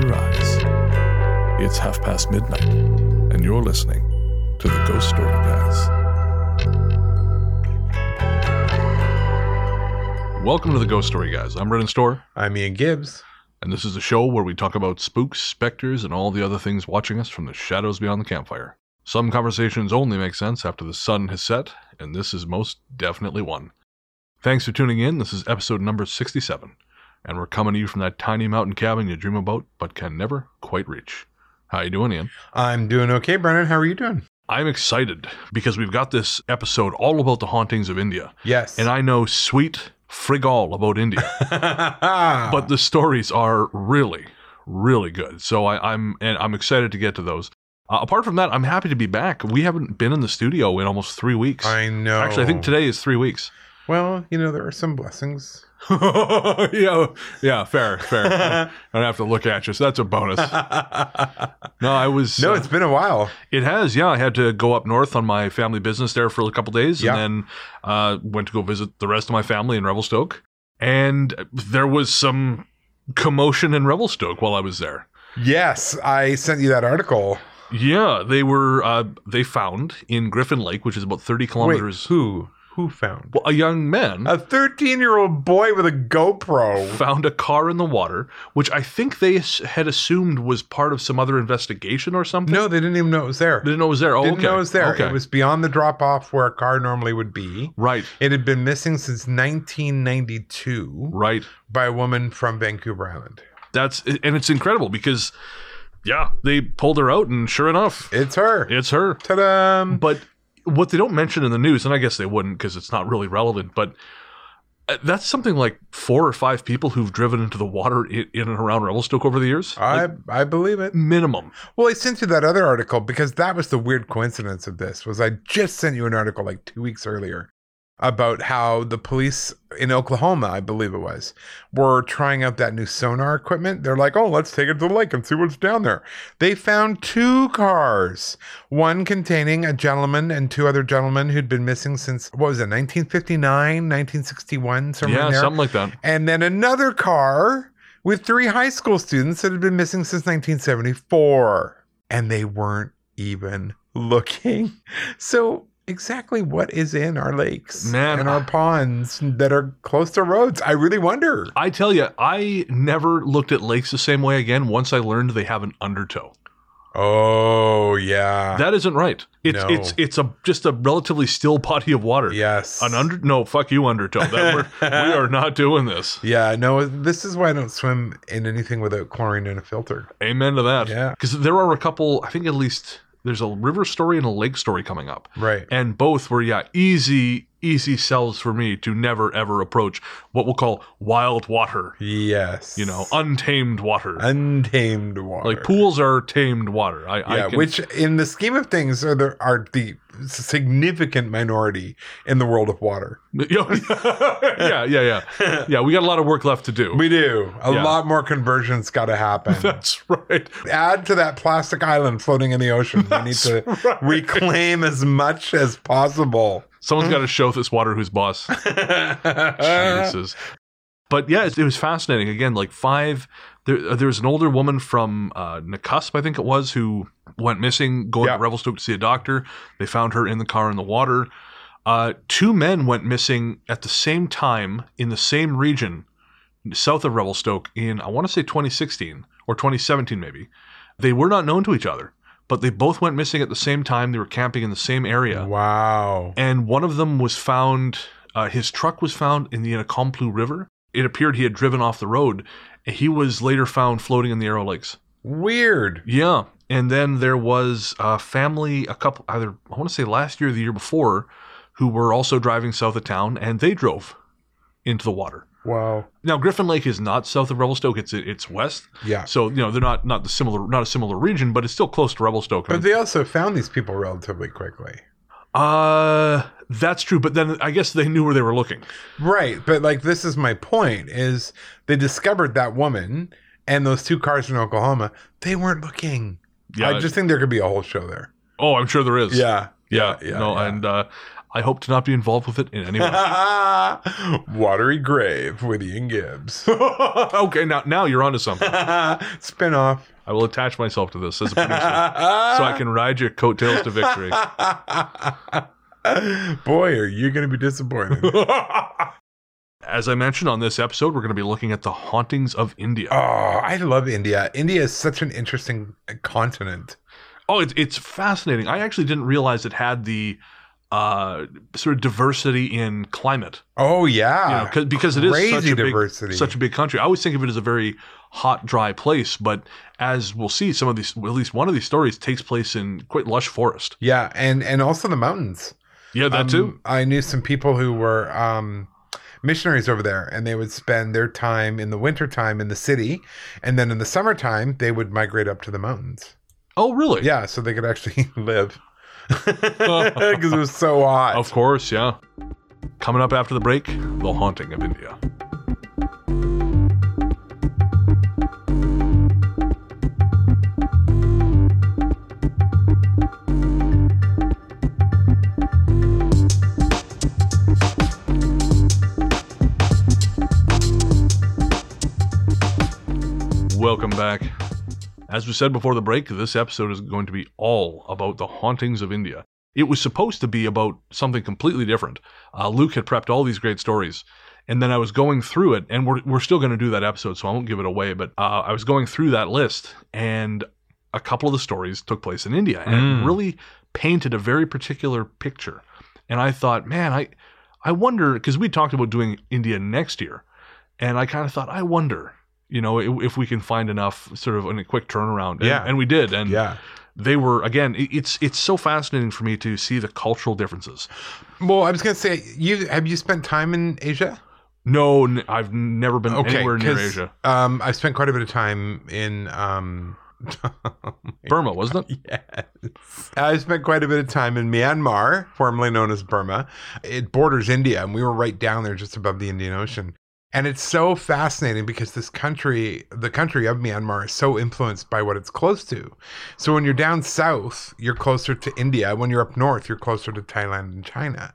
close your eyes. It's half past midnight, and you're listening to the Ghost Story Guys. Welcome to the Ghost Story Guys. I'm Brennan Storr, I'm Ian Gibbs. and this is a show where we talk about spooks, specters, and all the other things watching us from the shadows beyond the campfire. Some conversations only make sense after the sun has set, and this is most definitely one. Thanks for tuning in. This is episode number 67, and we're coming to you from that tiny mountain cabin you dream about but can never quite reach. How you doing, Ian? I'm doing okay, Brennan. How are you doing? I'm excited because we've got this episode all about the hauntings of India, Yes. and I know sweet frig all about India. but the stories are really, really good. So I, I'm and I'm excited to get to those. Uh, apart from that, I'm happy to be back. We haven't been in the studio in almost three weeks. I know. Actually, I think today is three weeks. Well, you know, there are some blessings. yeah, yeah, fair, fair. I don't have to look at you, so that's a bonus. No, I was. no, uh, it's been a while. It has, yeah. I had to go up north on my family business there for a couple days, Yeah. and then uh, went to go visit the rest of my family in Revelstoke. And there was some commotion in Revelstoke while I was there. Yes, I sent you that article. Yeah, they were. Uh, they found in Griffin Lake, which is about thirty kilometers. Wait, who? Who found? well, a young man A 13 year old boy with a GoPro. found a car in the water, which I think they had assumed was part of some other investigation or something. No, they didn't even know it was there. they didn't know it was there. Oh, didn't okay. know it was there. Okay. It was beyond the drop off where a car normally would be. right, It had been missing since 1992 right. by a woman from Vancouver Island. That's and it's incredible because, yeah, they pulled her out, and sure enough, It's her. it's her. Ta-da! But what they don't mention in the news, and I guess they wouldn't because it's not really relevant, but uh, that's something like four or five people who've driven into the water in, in and around Revelstoke over the years. I Like, I believe it. minimum. Well, I sent you that other article because that was the weird coincidence of this. Was I just sent you an article like two weeks earlier about how the police in Oklahoma, I believe it was, were trying out that new sonar equipment. They're like, "Oh, let's take it to the lake and see what's down there." They found two cars, one containing a gentleman and two other gentlemen who'd been missing since what was it, 1959, 1961, somewhere yeah, there. something like that. and then another car with three high school students that had been missing since 1974 and they weren't even looking so exactly what is in our lakes Man, and our ponds that are close to roads i really wonder I tell you, I never looked at lakes the same way again once I learned they have an undertow. oh yeah That isn't right. It's No. it's it's a just a relatively still body of water. yes An under no, fuck you undertow. That we are not doing this. yeah no this is why i don't swim in anything without chlorine and a filter Amen to that. Yeah. Because there are a couple, I think at least there's a river story and a lake story coming up. right And both were, yeah, easy, easy sells for me to never ever approach what we'll call wild water. yes You know, untamed water. untamed water like pools are tamed water. I, I Yeah, can, which in the scheme of things are the are the significant minority in the world of water. yeah, yeah, yeah. Yeah, we got a lot of work left to do. We do. A Yeah. lot more conversions got to happen. That's right. Add to that plastic island floating in the ocean. We need to right. reclaim as much as possible. Someone's got to show this water who's boss. Jesus. But yeah, it, it was fascinating. Again, like five. There, was an older woman from uh, Nakusp, I think it was, who went missing, going Yeah. to Revelstoke to see a doctor. They found her in the car in the water. Uh, two men went missing at the same time in the same region, south of Revelstoke, in I want to say 2016 or 2017, maybe. They were not known to each other, but they both went missing at the same time. They were camping in the same area Wow. and one of them was found. Uh, his truck was found in the Incomappleux River. It appeared he had driven off the road. He was later found floating in the Arrow Lakes. Weird. Yeah, and then there was a family, a couple, either I want to say last year or the year before, who were also driving south of town, and they drove into the water. Wow. Now Griffin Lake is not south of Revelstoke; it's it's west. Yeah. So you know they're not not the similar not a similar region, but it's still close to Revelstoke. But they also found these people relatively quickly. uh, that's true. But then I guess they knew where they were looking. Right, but like this is my point is they discovered that woman and those two cars in Oklahoma. They weren't looking. Yeah. I just think there could be a whole show there. Oh, I'm sure there is. Yeah. Yeah, yeah, no, yeah. and uh, I hope to not be involved with it in any way. Watery Grave with Ian Gibbs. okay, now now you're onto something. Spin off. I will attach myself to this as a producer so I can ride your coattails to victory. Boy, are you going to be disappointed. As I mentioned on this episode, we're going to be looking at the hauntings of India. Oh, I love India. India is such an interesting continent. Oh, it's it's fascinating. I actually didn't realize it had the uh, sort of diversity in climate. Oh You know, yeah, 'cause- because it is such Crazy a big, such a big country. I always think of it as a very hot, dry place, but as we'll see, some of these, well, at least one of these stories takes place in quite lush forest. yeah, and and also the mountains. Yeah, that Um, too. I knew some people who were um, missionaries over there, and they would spend their time in the wintertime in the city, and then in the summertime they would migrate up to the mountains. Oh, really? Yeah, so they could actually live because it was so hot. Of course, yeah. Coming up after the break, the haunting of India. Welcome back. As we said before the break, this episode is going to be all about the hauntings of India. It was supposed to be about something completely different. Uh, Luke had prepped all these great stories, and then I was going through it, and we're, we're still going to do that episode, so I won't give it away. But uh, I was going through that list, and a couple of the stories took place in India, and Mm. it really painted a very particular picture. And I thought, man, I I wonder because we talked about doing India next year, and I kind of thought, I wonder, you know, if, we can find enough sort of in a quick turnaround. And, Yeah. and we did, and yeah. they were again. It's it's so fascinating for me to see the cultural differences. Well, I was gonna say, you have you spent time in Asia? No, n- I've never been Okay, anywhere near Asia. Um, I spent quite a bit of time in um. Burma, wasn't it? Yes. I spent quite a bit of time in Myanmar, formerly known as Burma. It borders India, and we were right down there just above the Indian Ocean. And it's so fascinating because this country, the country of Myanmar, is so influenced by what it's close to. So when you're down south, you're closer to India. When you're up north, you're closer to Thailand and China.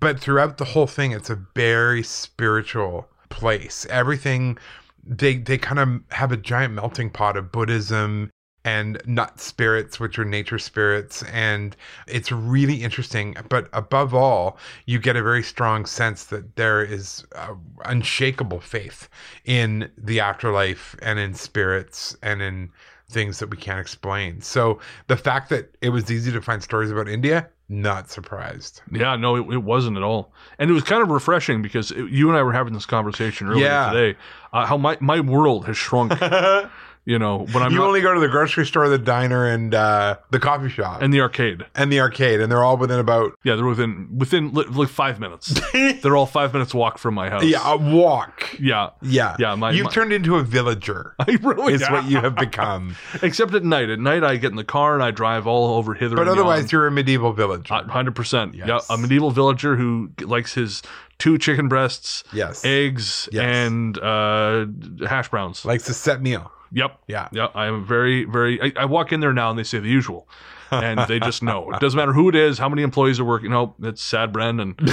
But throughout the whole thing, it's a very spiritual place. Everything they they kind of have a giant melting pot of Buddhism and nat spirits, which are nature spirits, and it's really interesting. But above all, you get a very strong sense that there is uh, unshakable faith in the afterlife and in spirits and in things that we can't explain. So the fact that it was easy to find stories about India, not surprised. Yeah, no, it, it wasn't at all. And it was kind of refreshing because it- you and I were having this conversation earlier Yeah. today. Uh, how my, my world has shrunk. you know, when I'm you not, only go to the grocery store, the diner, and uh, the coffee shop, and, the arcade. And the arcade, and they're all within about Yeah, they're within within li- like five minutes. they're all five minutes walk from my house. yeah a walk. yeah. Yeah, Yeah, my- you've my- turned into a villager. I really Is what you have become. Except at night. At night, I get in the car and I drive all over hither. But and otherwise, yon. you're a medieval villager. hundred percent. Yeah, a medieval villager who likes his two chicken breasts, yes, eggs, Yes. and uh, hash browns. likes a set meal. Yep. Yeah, Yeah, I am very, very. I, I walk in there now and they say the usual, and they just know. It doesn't matter who it is, how many employees are working. No, it's Sad Brennan.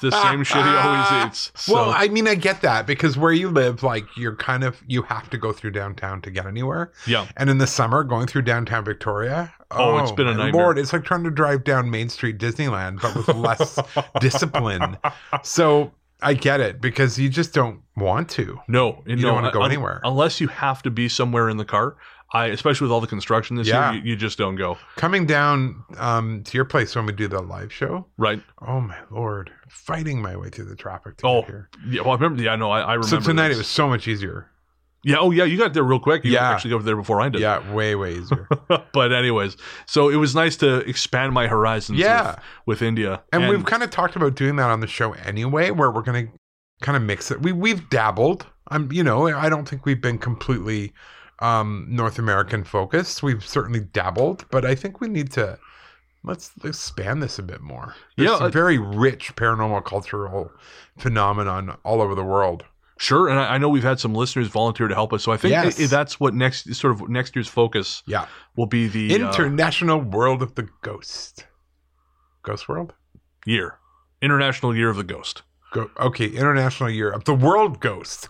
the same shit he always ah. eats. So, well, I mean, I get that because where you live, like you're kind of you have to go through downtown to get anywhere. yeah, And in the summer, going through downtown Victoria, Oh, it's oh been a nightmare. Lord, it's like trying to drive down Main Street Disneyland, but with less discipline. So I get it because you just don't want to. no, you don't wanna go un- anywhere. unless you have to be somewhere in the car. I, especially with all the construction this Yeah. year, you, you just don't go. Coming down um, to your place when we do the live show, Right? oh my lord, fighting my way through the traffic to Oh, get here. Yeah. Well, I remember. Yeah, no, I, I remember. So tonight this. it was so much easier. Yeah. Oh, yeah. You got there real quick. You Yeah. actually got there before I did. Yeah, way way easier. but anyways, so it was nice to expand my horizons. Yeah. With, with India, And, we've kind of talked about doing that on the show anyway, where we're going to kind of mix it. We we've dabbled. I'm, you know, I don't think we've been completely um, North American focused. We've certainly dabbled, but I think we need to let's expand this a bit more. There's Yeah, some uh, very rich paranormal cultural phenomenon all over the world. Sure, and I, I know we've had some listeners volunteer to help us, so I think Yes. that's what next sort of next year's focus Yeah, will be the uh, International World of the Ghost. Ghost World. Year. International Year of the Ghost. Go, okay, International Year of the World Ghost.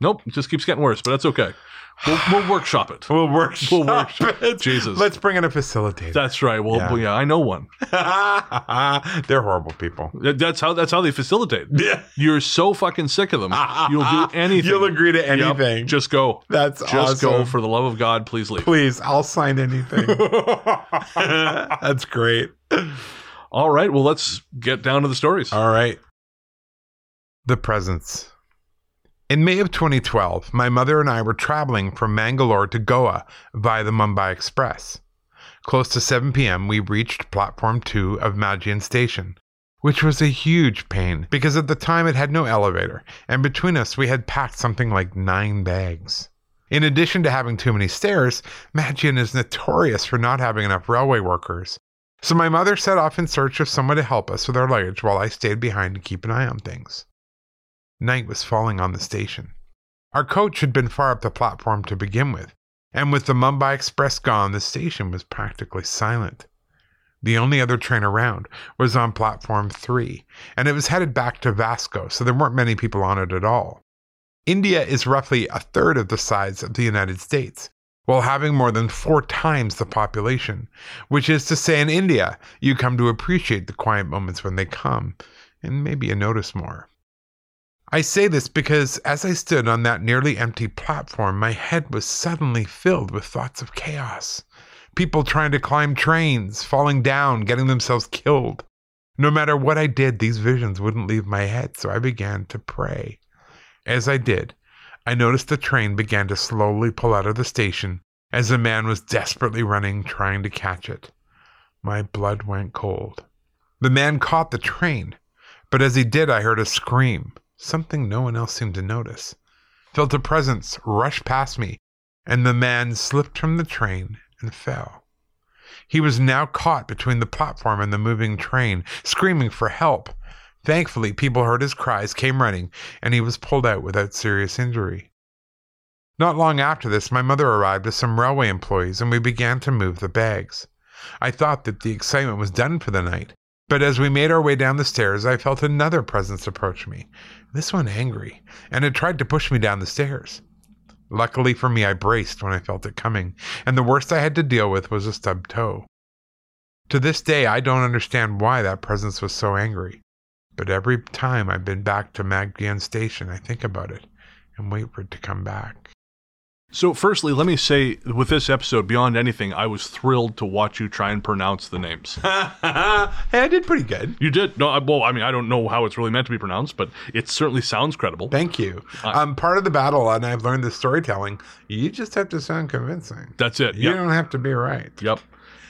Nope, it just keeps getting worse, but that's okay. We'll, we'll workshop it. We'll workshop We'll workshop it. Jesus. Let's bring in a facilitator. That's right. Well, Yeah. yeah, I know one. They're horrible people. That's how that's how they facilitate. Yeah. You're so fucking sick of them. You'll do anything. You'll agree to Yep, anything. Just go. That's Just go. For the love of God, please leave. Please, I'll sign anything. That's great. All right. Well, let's get down to the stories. All right. The presents. In May of 2012, my mother and I were traveling from Mangalore to Goa via the Mumbai Express. Close to 7 p.m., we reached platform 2 of Majian Station, which was a huge pain because at the time it had no elevator, and between us we had packed something like nine bags. In addition to having too many stairs, Majian is notorious for not having enough railway workers. So my mother set off in search of someone to help us with our luggage while I stayed behind to keep an eye on things. Night was falling on the station. Our coach had been far up the platform to begin with, and with the Mumbai Express gone, the station was practically silent. The only other train around was on platform 3, and it was headed back to Vasco, so there weren't many people on it at all. India is roughly a third of the size of the United States, while having more than four times the population, which is to say, in India, you come to appreciate the quiet moments when they come, and maybe you notice more. I say this because as I stood on that nearly empty platform, my head was suddenly filled with thoughts of chaos. People trying to climb trains, falling down, getting themselves killed. No matter what I did, these visions wouldn't leave my head, so I began to pray. As I did, I noticed the train began to slowly pull out of the station as a man was desperately running, trying to catch it. My blood went cold. The man caught the train, but as he did, I heard a scream, something no one else seemed to notice. Felt a presence rush past me, and the man slipped from the train and fell. He was now caught between the platform and the moving train, screaming for help. Thankfully, people heard his cries, came running, and he was pulled out without serious injury. Not long after this, my mother arrived with some railway employees, and we began to move the bags. I thought that the excitement was done for the night, but as we made our way down the stairs, I felt another presence approach me, this one angry, and it tried to push me down the stairs. Luckily for me, I braced when I felt it coming, and the worst I had to deal with was a stubbed toe. To this day, I don't understand why that presence was so angry, but every time I've been back to Magdian Station, I think about it and wait for it to come back. So, firstly, let me say with this episode, beyond anything, I was thrilled to watch you try and pronounce the names. hey, I did pretty good. You did. No, I- well, I mean, I don't know how it's really meant to be pronounced, but it certainly sounds credible. Thank you. I- um, part of the battle, and I've learned the storytelling, you just have to sound convincing. That's it. You Yep. don't have to be right. Yep.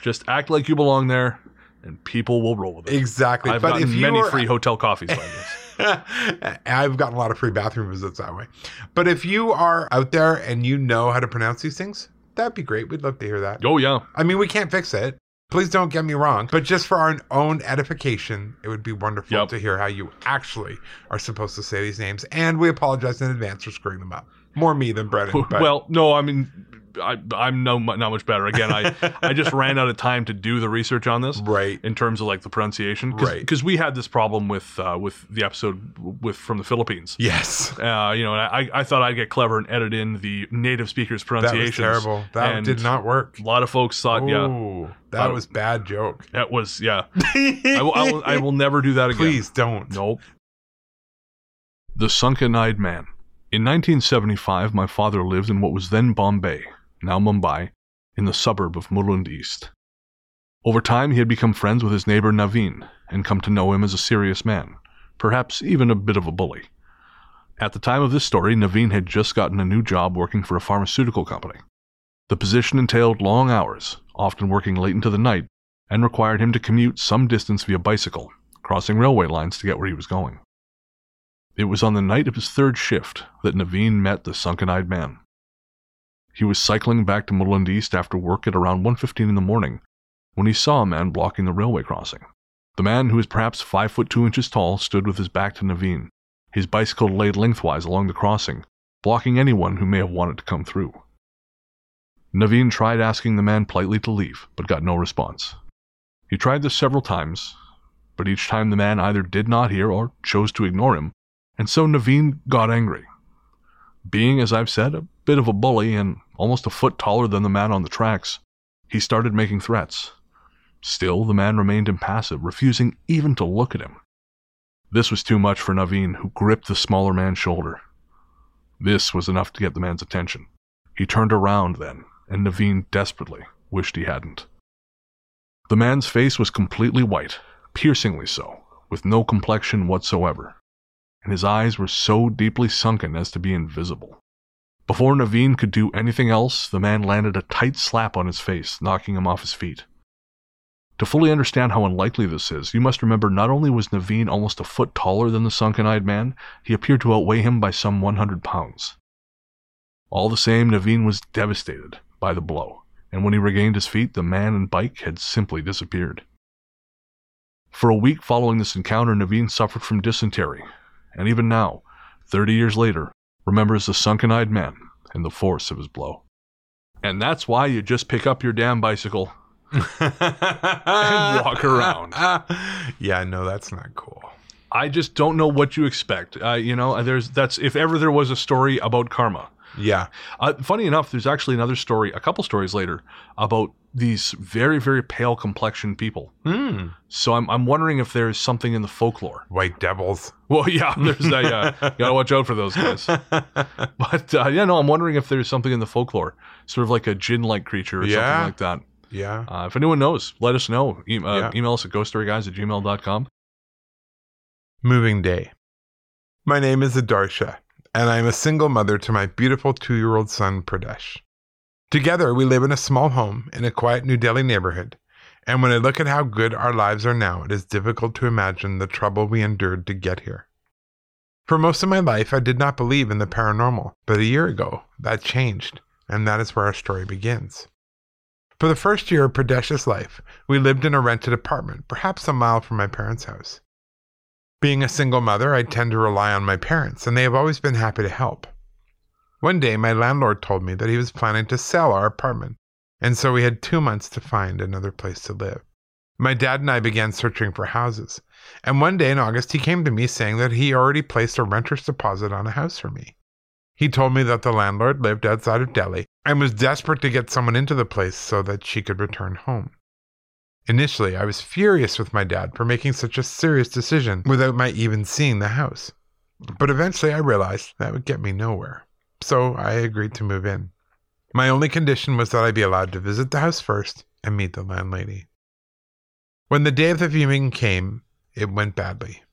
Just act like you belong there, and people will roll with it. Exactly. I've but gotten many were- free hotel coffees by this. I've gotten a lot of free bathroom visits that way. But if you are out there and you know how to pronounce these things, that'd be great. We'd love to hear that. Oh, yeah. I mean, we can't fix it. Please don't get me wrong. But just for our own edification, it would be wonderful Yep. to hear how you actually are supposed to say these names. And we apologize in advance for screwing them up. More me than Brennan. But Well, no, I mean, I, I'm no not much better. Again, I I just ran out of time to do the research on this right. in terms of like the pronunciation, Cause, Right. 'cause we had this problem with uh, with the episode with from the Philippines. Yes. Uh, you know, I I thought I'd get clever and edit in the native speakers' pronunciation. That was terrible. That did not work. A lot of folks thought, yeah, that was bad joke. that was yeah. I will, I will I will never do that again. Please don't. Nope. The Sunken Eyed Man. In 1975, my father lived in what was then Bombay, now Mumbai, in the suburb of Mulund East. Over time, he had become friends with his neighbor Naveen and come to know him as a serious man, perhaps even a bit of a bully. At the time of this story, Naveen had just gotten a new job working for a pharmaceutical company. The position entailed long hours, often working late into the night, and required him to commute some distance via bicycle, crossing railway lines to get where he was going. It was on the night of his third shift that Naveen met the sunken-eyed man. He was cycling back to Mulund East after work at around 1.15 in the morning when he saw a man blocking the railway crossing. The man, who was perhaps five foot two inches tall, stood with his back to Naveen, his bicycle laid lengthwise along the crossing, blocking anyone who may have wanted to come through. Naveen tried asking the man politely to leave, but got no response. He tried this several times, but each time the man either did not hear or chose to ignore him, and so Naveen got angry. Being, as I've said, a bit of a bully and almost a foot taller than the man on the tracks, he started making threats. Still, the man remained impassive, refusing even to look at him. This was too much for Naveen, who gripped the smaller man's shoulder. This was enough to get the man's attention. He turned around then, and Naveen desperately wished he hadn't. The man's face was completely white, piercingly so, with no complexion whatsoever, and his eyes were so deeply sunken as to be invisible. Before Naveen could do anything else, the man landed a tight slap on his face, knocking him off his feet. To fully understand how unlikely this is, you must remember not only was Naveen almost a foot taller than the sunken eyed man, he appeared to outweigh him by some 100 pounds. All the same, Naveen was devastated by the blow, and when he regained his feet, the man and bike had simply disappeared. For a week following this encounter, Naveen suffered from dysentery, and even now, 30 years later, remembers the sunken eyed man and the force of his blow. And that's why you just pick up your damn bicycle and walk around. yeah, no, that's not cool. I just don't know what you expect. Uh, you know, there's that's if ever there was a story about karma. Yeah. Uh, funny enough, there's actually another story, a couple stories later, about these very, very pale complexion people. Hmm. So I'm, I'm wondering if there's something in the folklore. White devils. Well, yeah, there's that. Yeah, you gotta watch out for those guys. But uh, yeah, no, I'm wondering if there's something in the folklore, sort of like a jinn-like creature or Yeah. something like that. yeah. Uh, if anyone knows, let us know. E- uh, Yeah. Email us at ghoststoryguys at gmail.com. Moving day. My name is Adarsha, and I am a single mother to my beautiful two year old son, Pradesh. Together, we live in a small home in a quiet New Delhi neighborhood, and when I look at how good our lives are now, it is difficult to imagine the trouble we endured to get here. For most of my life, I did not believe in the paranormal, but a year ago, that changed, and that is where our story begins. For the first year of Pradesh's life, we lived in a rented apartment, perhaps a mile from my parents' house. Being a single mother, I tend to rely on my parents, and they have always been happy to help. One day, my landlord told me that he was planning to sell our apartment, and so we had two months to find another place to live. My dad and I began searching for houses, and one day in August, he came to me saying that he already placed a renter's deposit on a house for me. He told me that the landlord lived outside of Delhi and was desperate to get someone into the place so that she could return home. Initially, I was furious with my dad for making such a serious decision without my even seeing the house. But eventually, I realized that would get me nowhere. So I agreed to move in. My only condition was that I be allowed to visit the house first and meet the landlady. When the day of the viewing came, it went badly.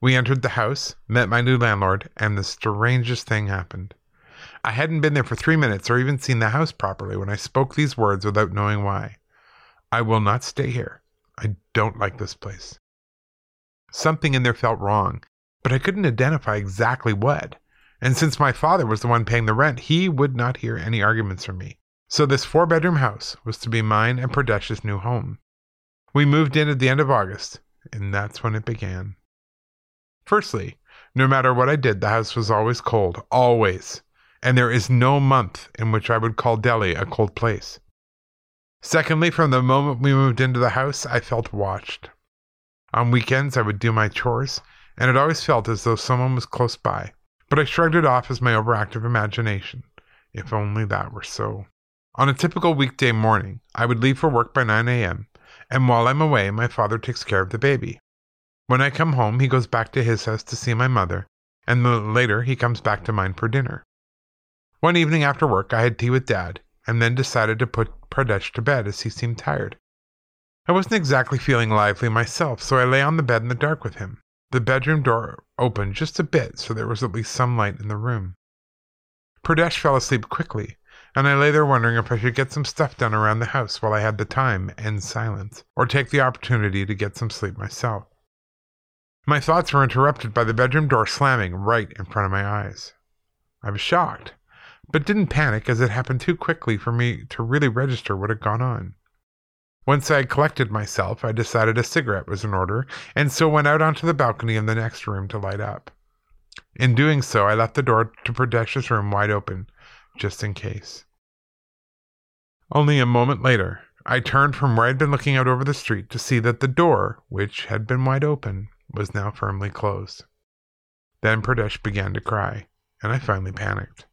We entered the house, met my new landlord, and the strangest thing happened. I hadn't been there for three minutes or even seen the house properly when I spoke these words without knowing why. I will not stay here. I don't like this place. Something in there felt wrong, but I couldn't identify exactly what. And since my father was the one paying the rent, he would not hear any arguments from me. So this four bedroom house was to be mine and Pradesh's new home. We moved in at the end of August, and that's when it began. Firstly, no matter what I did, the house was always cold, always. And there is no month in which I would call Delhi a cold place. Secondly, from the moment we moved into the house, I felt watched. On weekends, I would do my chores, and it always felt as though someone was close by, but I shrugged it off as my overactive imagination. If only that were so. On a typical weekday morning, I would leave for work by 9 a.m., and while I'm away, my father takes care of the baby. When I come home, he goes back to his house to see my mother, and later he comes back to mine for dinner. One evening after work, I had tea with Dad, and then decided to put Pradesh to bed as he seemed tired. I wasn't exactly feeling lively myself, so I lay on the bed in the dark with him. The bedroom door opened just a bit, so there was at least some light in the room. Pradesh fell asleep quickly, and I lay there wondering if I should get some stuff done around the house while I had the time and silence, or take the opportunity to get some sleep myself. My thoughts were interrupted by the bedroom door slamming right in front of my eyes. I was shocked, but didn't panic as it happened too quickly for me to really register what had gone on. Once I had collected myself, I decided a cigarette was in order, and so went out onto the balcony in the next room to light up. In doing so, I left the door to Pradesh's room wide open, just in case. Only a moment later, I turned from where I'd been looking out over the street to see that the door, which had been wide open, was now firmly closed. Then Pradesh began to cry, and I finally panicked.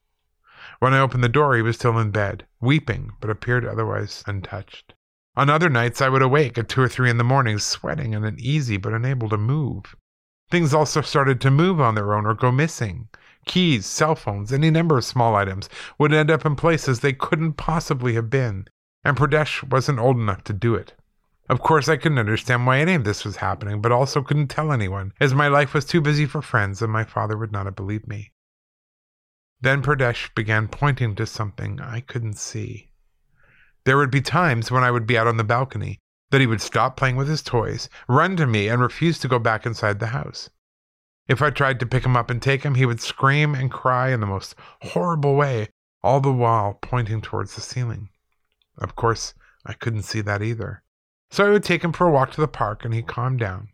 When I opened the door, he was still in bed, weeping, but appeared otherwise untouched. On other nights, I would awake at two or three in the morning, sweating and uneasy, but unable to move. Things also started to move on their own or go missing. Keys, cell phones, any number of small items would end up in places they couldn't possibly have been, and Pradesh wasn't old enough to do it. Of course, I couldn't understand why any of this was happening, but also couldn't tell anyone, as my life was too busy for friends and my father would not have believed me. Then Pradesh began pointing to something I couldn't see. There would be times when I would be out on the balcony that he would stop playing with his toys, run to me, and refuse to go back inside the house. If I tried to pick him up and take him, he would scream and cry in the most horrible way, all the while pointing towards the ceiling. Of course, I couldn't see that either. So I would take him for a walk to the park and he'd calm down.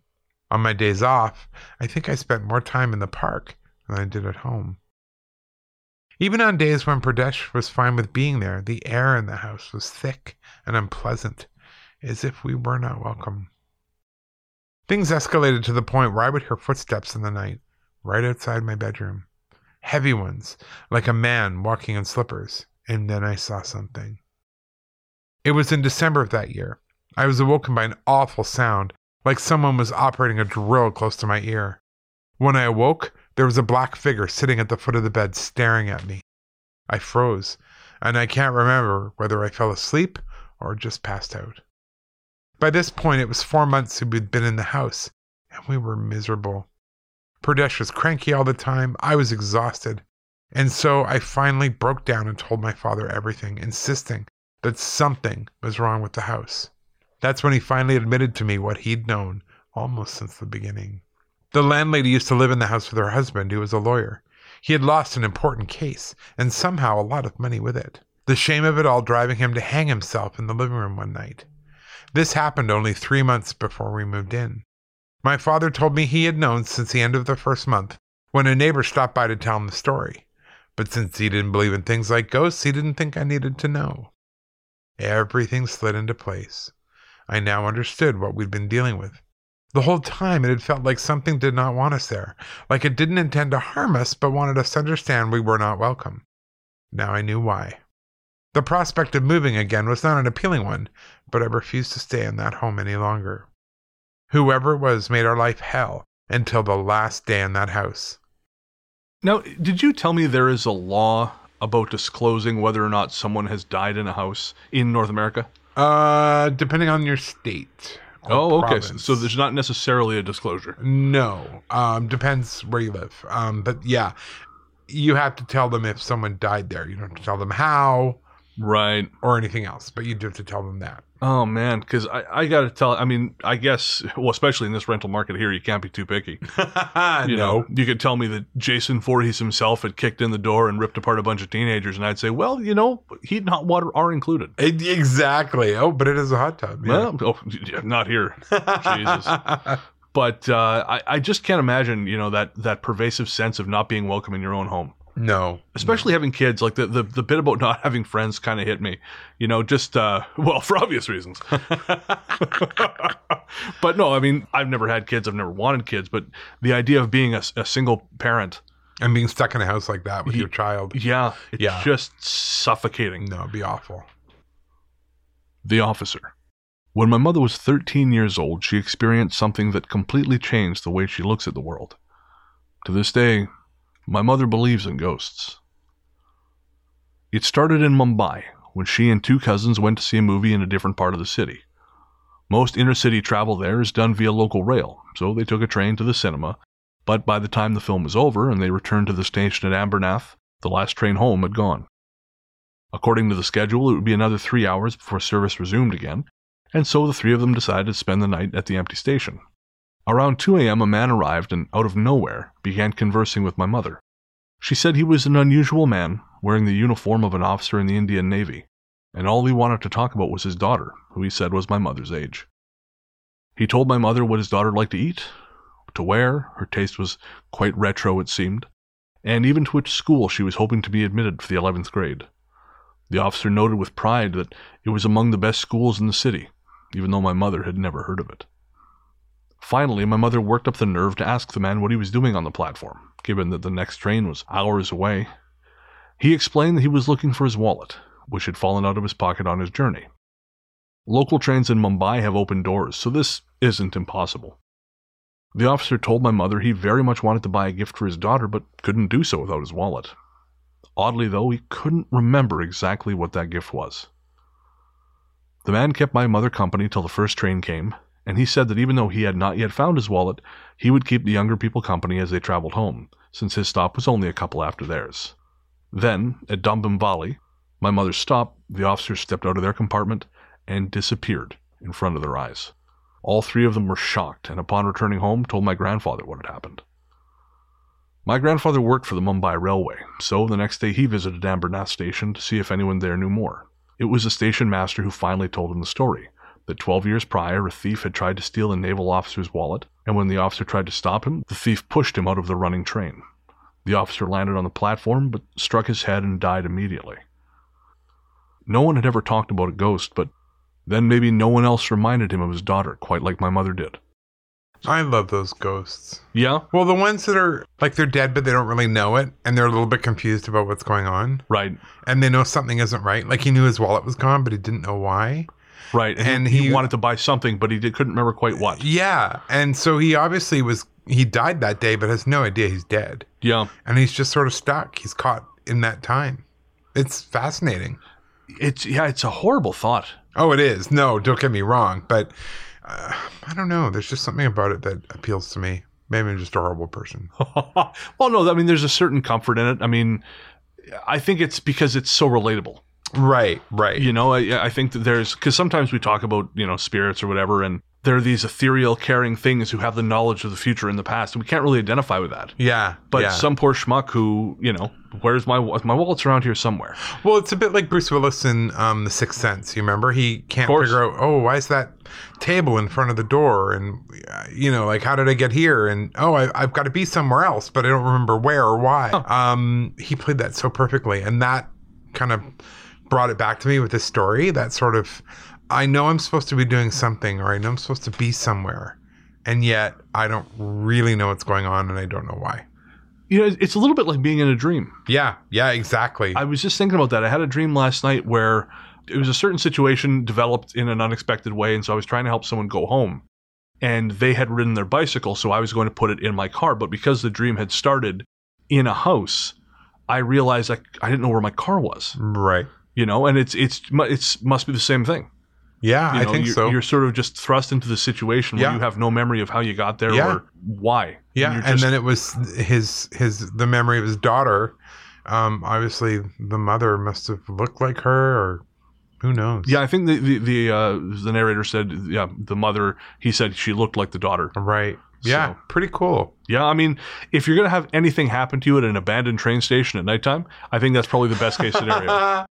On my days off, I think I spent more time in the park than I did at home. Even on days when Pradesh was fine with being there, the air in the house was thick and unpleasant, as if we were not welcome. Things escalated to the point where I would hear footsteps in the night, right outside my bedroom. Heavy ones, like a man walking in slippers, and then I saw something. It was in December of that year. I was awoken by an awful sound, like someone was operating a drill close to my ear. When I awoke, there was a black figure sitting at the foot of the bed staring at me. I froze, and I can't remember whether I fell asleep or just passed out. By this point, it was four months we'd been in the house, and we were miserable. Pradesh was cranky all the time, I was exhausted, and so I finally broke down and told my father everything, insisting that something was wrong with the house. That's when he finally admitted to me what he'd known almost since the beginning. The landlady used to live in the house with her husband, who was a lawyer. He had lost an important case, and somehow a lot of money with it. The shame of it all driving him to hang himself in the living room one night. This happened only three months before we moved in. My father told me he had known since the end of the first month, when a neighbor stopped by to tell him the story. But since he didn't believe in things like ghosts, he didn't think I needed to know. Everything slid into place. I now understood what we'd been dealing with. The whole time it had felt like something did not want us there, like it didn't intend to harm us, but wanted us to understand we were not welcome. Now I knew why. The prospect of moving again was not an appealing one, but I refused to stay in that home any longer. Whoever it was made our life hell until the last day in that house. Now, did you tell me there is a law about disclosing whether or not someone has died in a house in North America? Uh, depending on your state. Oh, okay. So, province. so there's not necessarily a disclosure. No, um, depends where you live. Um, but yeah, you have to tell them if someone died there. You don't have to tell them how Right. or anything else, but you do have to tell them that. Oh man, because I, I got to tell. I mean, I guess well, especially in this rental market here, you can't be too picky. You know, you could tell me that Jason Voorhees himself had kicked in the door and ripped apart a bunch of teenagers, and I'd say, well, you know, heat and hot water are included. E- exactly. Oh, but it is a hot tub. Yeah. Well, oh, yeah, not here. Jesus. But uh, I, I just can't imagine, you know, that that pervasive sense of not being welcome in your own home. No. especially having kids like the, the the bit about not having friends kind of hit me you know just uh well for obvious reasons but no i mean i've never had kids i've never wanted kids but the idea of being a, a single parent And being stuck in a house like that with Ye- your child. yeah it's Yeah. just suffocating No, it'd be awful. the officer when my mother was 13 years old she experienced something that completely changed the way she looks at the world to this day my mother believes in ghosts It started in Mumbai when she and two cousins went to see a movie in a different part of the city. Most intercity travel there is done via local rail, so they took a train to the cinema, but by the time the film was over and they returned to the station at Ambernath, the last train home had gone. According to the schedule, it would be another three hours before service resumed again, and so the three of them decided to spend the night at the empty station. Around 2 a.m., a man arrived and, out of nowhere, began conversing with my mother. She said he was an unusual man, wearing the uniform of an officer in the Indian Navy, and all he wanted to talk about was his daughter, who he said was my mother's age. He told my mother what his daughter liked to eat, to wear, her taste was quite retro, it seemed, and even to which school she was hoping to be admitted for the 11th grade. The officer noted with pride that it was among the best schools in the city, even though my mother had never heard of it. Finally, my mother worked up the nerve to ask the man what he was doing on the platform, given that the next train was hours away. He explained that he was looking for his wallet, which had fallen out of his pocket on his journey. Local trains in Mumbai have open doors, so this isn't impossible. The officer told my mother he very much wanted to buy a gift for his daughter, but couldn't do so without his wallet. Oddly, though, he couldn't remember exactly what that gift was. The man kept my mother company till the first train came, and he said that even though he had not yet found his wallet, he would keep the younger people company as they traveled home, since his stop was only a couple after theirs. Then, at Dombivli, my mother stopped, the officers stepped out of their compartment, and disappeared in front of their eyes. All three of them were shocked, and upon returning home, told my grandfather what had happened. My grandfather worked for the Mumbai Railway, so the next day he visited Ambernath station to see if anyone there knew more. It was the station master who finally told him the story that 12 years prior a thief had tried to steal a naval officer's wallet, and when the officer tried to stop him, the thief pushed him out of the running train. The officer landed on the platform but struck his head and died immediately. No one had ever talked about a ghost, but then maybe no one else reminded him of his daughter quite like my mother did. I love those ghosts. Yeah? Well, the ones that are like they're dead, but they don't really know it, and they're a little bit confused about what's going on, Right. and they know something isn't right. Like he knew his wallet was gone, but he didn't know why. Right. And, And he, he wanted to buy something, but he did, couldn't remember quite what. Yeah, and so he obviously was he died that day, but has no idea he's dead, Yeah. and he's just sort of stuck. He's caught in that time. It's fascinating. It's yeah, it's a horrible thought. Oh, it is. No, don't get me wrong, but uh, I don't know. There's just something about it that appeals to me. Maybe I'm just a horrible person. well, no, I mean, there's a certain comfort in it. I mean, I think it's because it's so relatable. Right, right. You know, I, I think that there's because sometimes we talk about you know spirits or whatever, and there are these ethereal, caring things who have the knowledge of the future and the past, and we can't really identify with that. Yeah, But yeah. some poor schmuck who, you know, where's my my wallet's around here somewhere. Well, it's a bit like Bruce Willis in um, The Sixth Sense. You remember? He can't figure out, oh, why is that table in front of the door? And, uh, you know, like, how did I get here? And, oh, I, I've got to be somewhere else, but I don't remember where or why. Um, he played that so perfectly. And that kind of brought it back to me with this story. That sort of, I know I'm supposed to be doing something or I know I'm supposed to be somewhere. And yet I don't really know what's going on and I don't know why. You know, it's a little bit like being in a dream. Yeah, yeah, exactly. I was just thinking about that. I had a dream last night where it was a certain situation developed in an unexpected way, and so I was trying to help someone go home. And they had ridden their bicycle, so I was going to put it in my car. But because the dream had started in a house, I realized I, I didn't know where my car was. right. You know, and it's it's it's must be the same thing. Yeah, You I think you're, so. You're sort of just thrust into the situation where Yeah. you have no memory of how you got there Yeah. or why. Yeah, You're and then it was his his the memory of his daughter. Um, obviously, the mother must have looked like her, or who knows? yeah, I think the the the, uh, the narrator said, yeah, the mother. He said she looked like the daughter. right. Yeah, So- pretty cool. Yeah, I mean, if you're gonna have anything happen to you at an abandoned train station at nighttime, I think that's probably the best case scenario.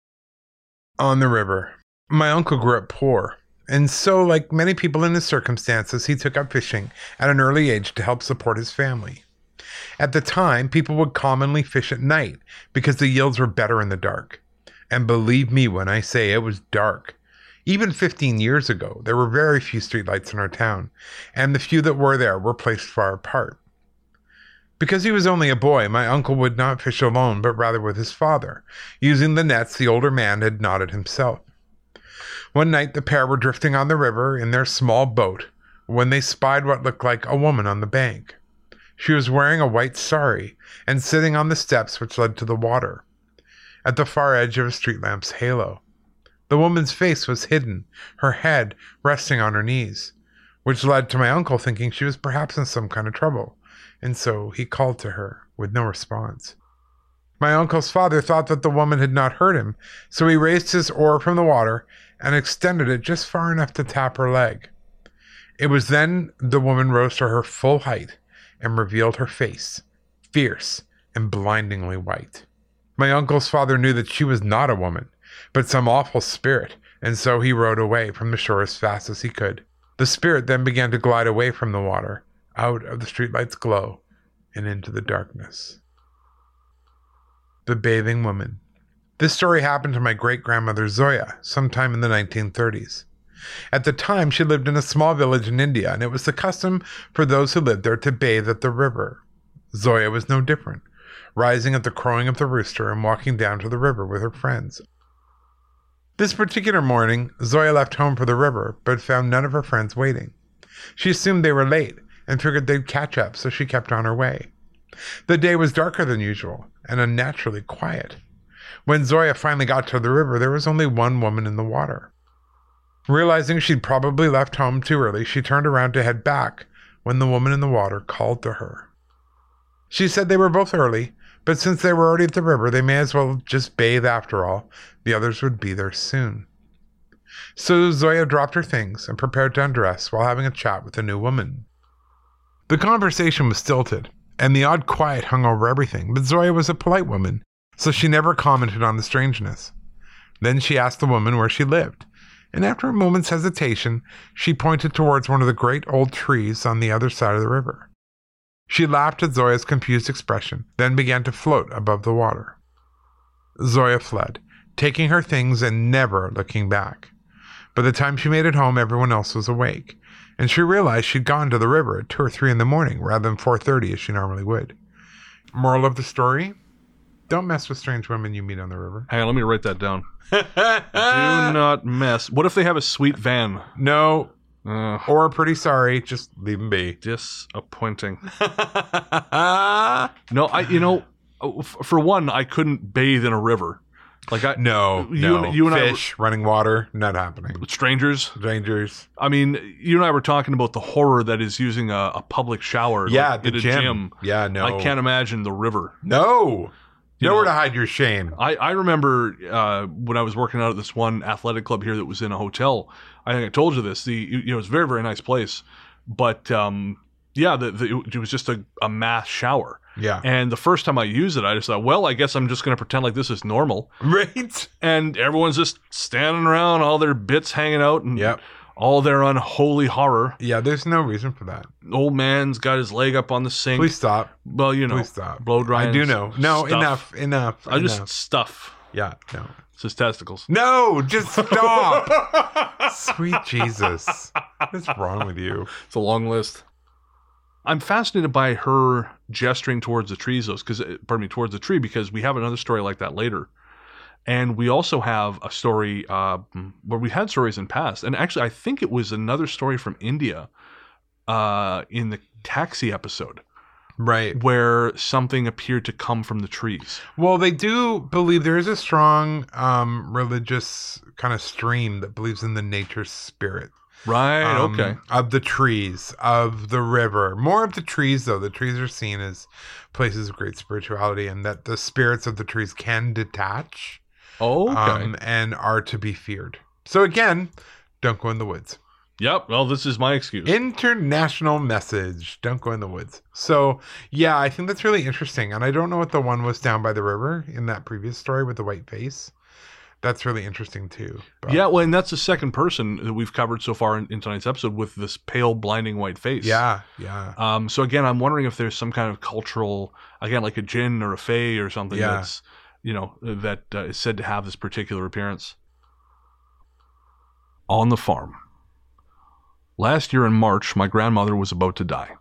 On the river, my uncle grew up poor, and so, like many people in his circumstances, he took up fishing at an early age to help support his family. At the time, people would commonly fish at night because the yields were better in the dark. And believe me when I say it was dark. Even 15 years ago, there were very few streetlights in our town, and the few that were there were placed far apart. Because he was only a boy, my uncle would not fish alone, but rather with his father, using the nets the older man had knotted himself. One night, the pair were drifting on the river in their small boat when they spied what looked like a woman on the bank. She was wearing a white sari and sitting on the steps which led to the water, at the far edge of a street lamp's halo. The woman's face was hidden, her head resting on her knees, which led to my uncle thinking she was perhaps in some kind of trouble, and so he called to her with no response. My uncle's father thought that the woman had not heard him, so he raised his oar from the water and extended it just far enough to tap her leg. It was then the woman rose to her full height and revealed her face, fierce and blindingly white. My uncle's father knew that she was not a woman, but some awful spirit, and so he rowed away from the shore as fast as he could. The spirit then began to glide away from the water, out of the streetlight's glow, and into the darkness. The bathing woman. This story happened to my great grandmother Zoya sometime in the 1930s. At the time, she lived in a small village in India, and it was the custom for those who lived there to bathe at the river. Zoya was no different, rising at the crowing of the rooster and walking down to the river with her friends. This particular morning, Zoya left home for the river, but found none of her friends waiting. She assumed they were late and figured they'd catch up, so she kept on her way. The day was darker than usual and unnaturally quiet. When Zoya finally got to the river, there was only one woman in the water. Realizing she'd probably left home too early, she turned around to head back when the woman in the water called to her. She said they were both early, but since they were already at the river, they may as well just bathe after all. The others would be there soon. So Zoya dropped her things and prepared to undress while having a chat with the new woman. The conversation was stilted, and the odd quiet hung over everything, but Zoya was a polite woman, so she never commented on the strangeness. Then she asked the woman where she lived, and after a moment's hesitation, she pointed towards one of the great old trees on the other side of the river. She laughed at Zoya's confused expression, then began to float above the water. Zoya fled, taking her things and never looking back. By the time she made it home, everyone else was awake, and she realized she'd gone to the river at two or three in the morning rather than four thirty as she normally would. Moral of the story: Don't mess with strange women you meet on the river. Hang on, let me write that down. Do not mess. What if they have a sweet van? No, Uh, or pretty sorry, just leave them be. disappointing. No, I. You know, uh, for one, I couldn't bathe in a river. Like I, No, You no. and- you and I were- Fish, running water, not happening. strangers. Strangers. I mean, you and I were talking about the horror that is using a, a public shower. Yeah, like, the in a gym. Yeah, no. I can't imagine the river. No. You Nowhere know- to hide your shame. I, I remember uh, when I was working out at this one athletic club here that was in a hotel. I think I told you this. The you know it was a very very nice place, but um, yeah, the, the, it was just a, a mass shower. Yeah. And the first time I used it, I just thought, well, I guess I'm just going to pretend like this is normal. Right? And everyone's just standing around, all their bits hanging out, and Yep. all their unholy horror. Yeah, there's no reason for that. Old man's got his leg up on the sink. Please stop. well, you know, Please stop. blow dry. I do know. No, stuff. enough. Enough. I just stuff. Yeah, no. It's his testicles. No, just stop. Sweet Jesus. What's wrong with you? It's a long list. I'm fascinated by her gesturing towards the trees, though, because pardon me, towards the tree, because we have another story like that later, and we also have a story uh, where we had stories in past, and actually, I think it was another story from India, uh, in the taxi episode, Right. where something appeared to come from the trees. Well, they do believe there is a strong um, religious kind of stream that believes in the nature spirit. Right. um, okay. Of the trees, of the river. More of the trees, though. The trees are seen as places of great spirituality, and that the spirits of the trees can detach Oh, okay. um, and are to be feared. So, again, don't go in the woods. yep. Well, this is my excuse. International message don't go in the woods. So, yeah, I think that's really interesting. And I don't know what the one was down by the river in that previous story with the white face. That's really interesting, too. Yeah. Well, and that's the second person that we've covered so far in, in tonight's episode with this pale, blinding white face. Yeah. Yeah. Um, so again, I'm wondering if there's some kind of cultural, again, like a jinn or a fae or something Yeah. that's, you know, that uh, is said to have this particular appearance. On the farm. Last year in March, my grandmother was about to die.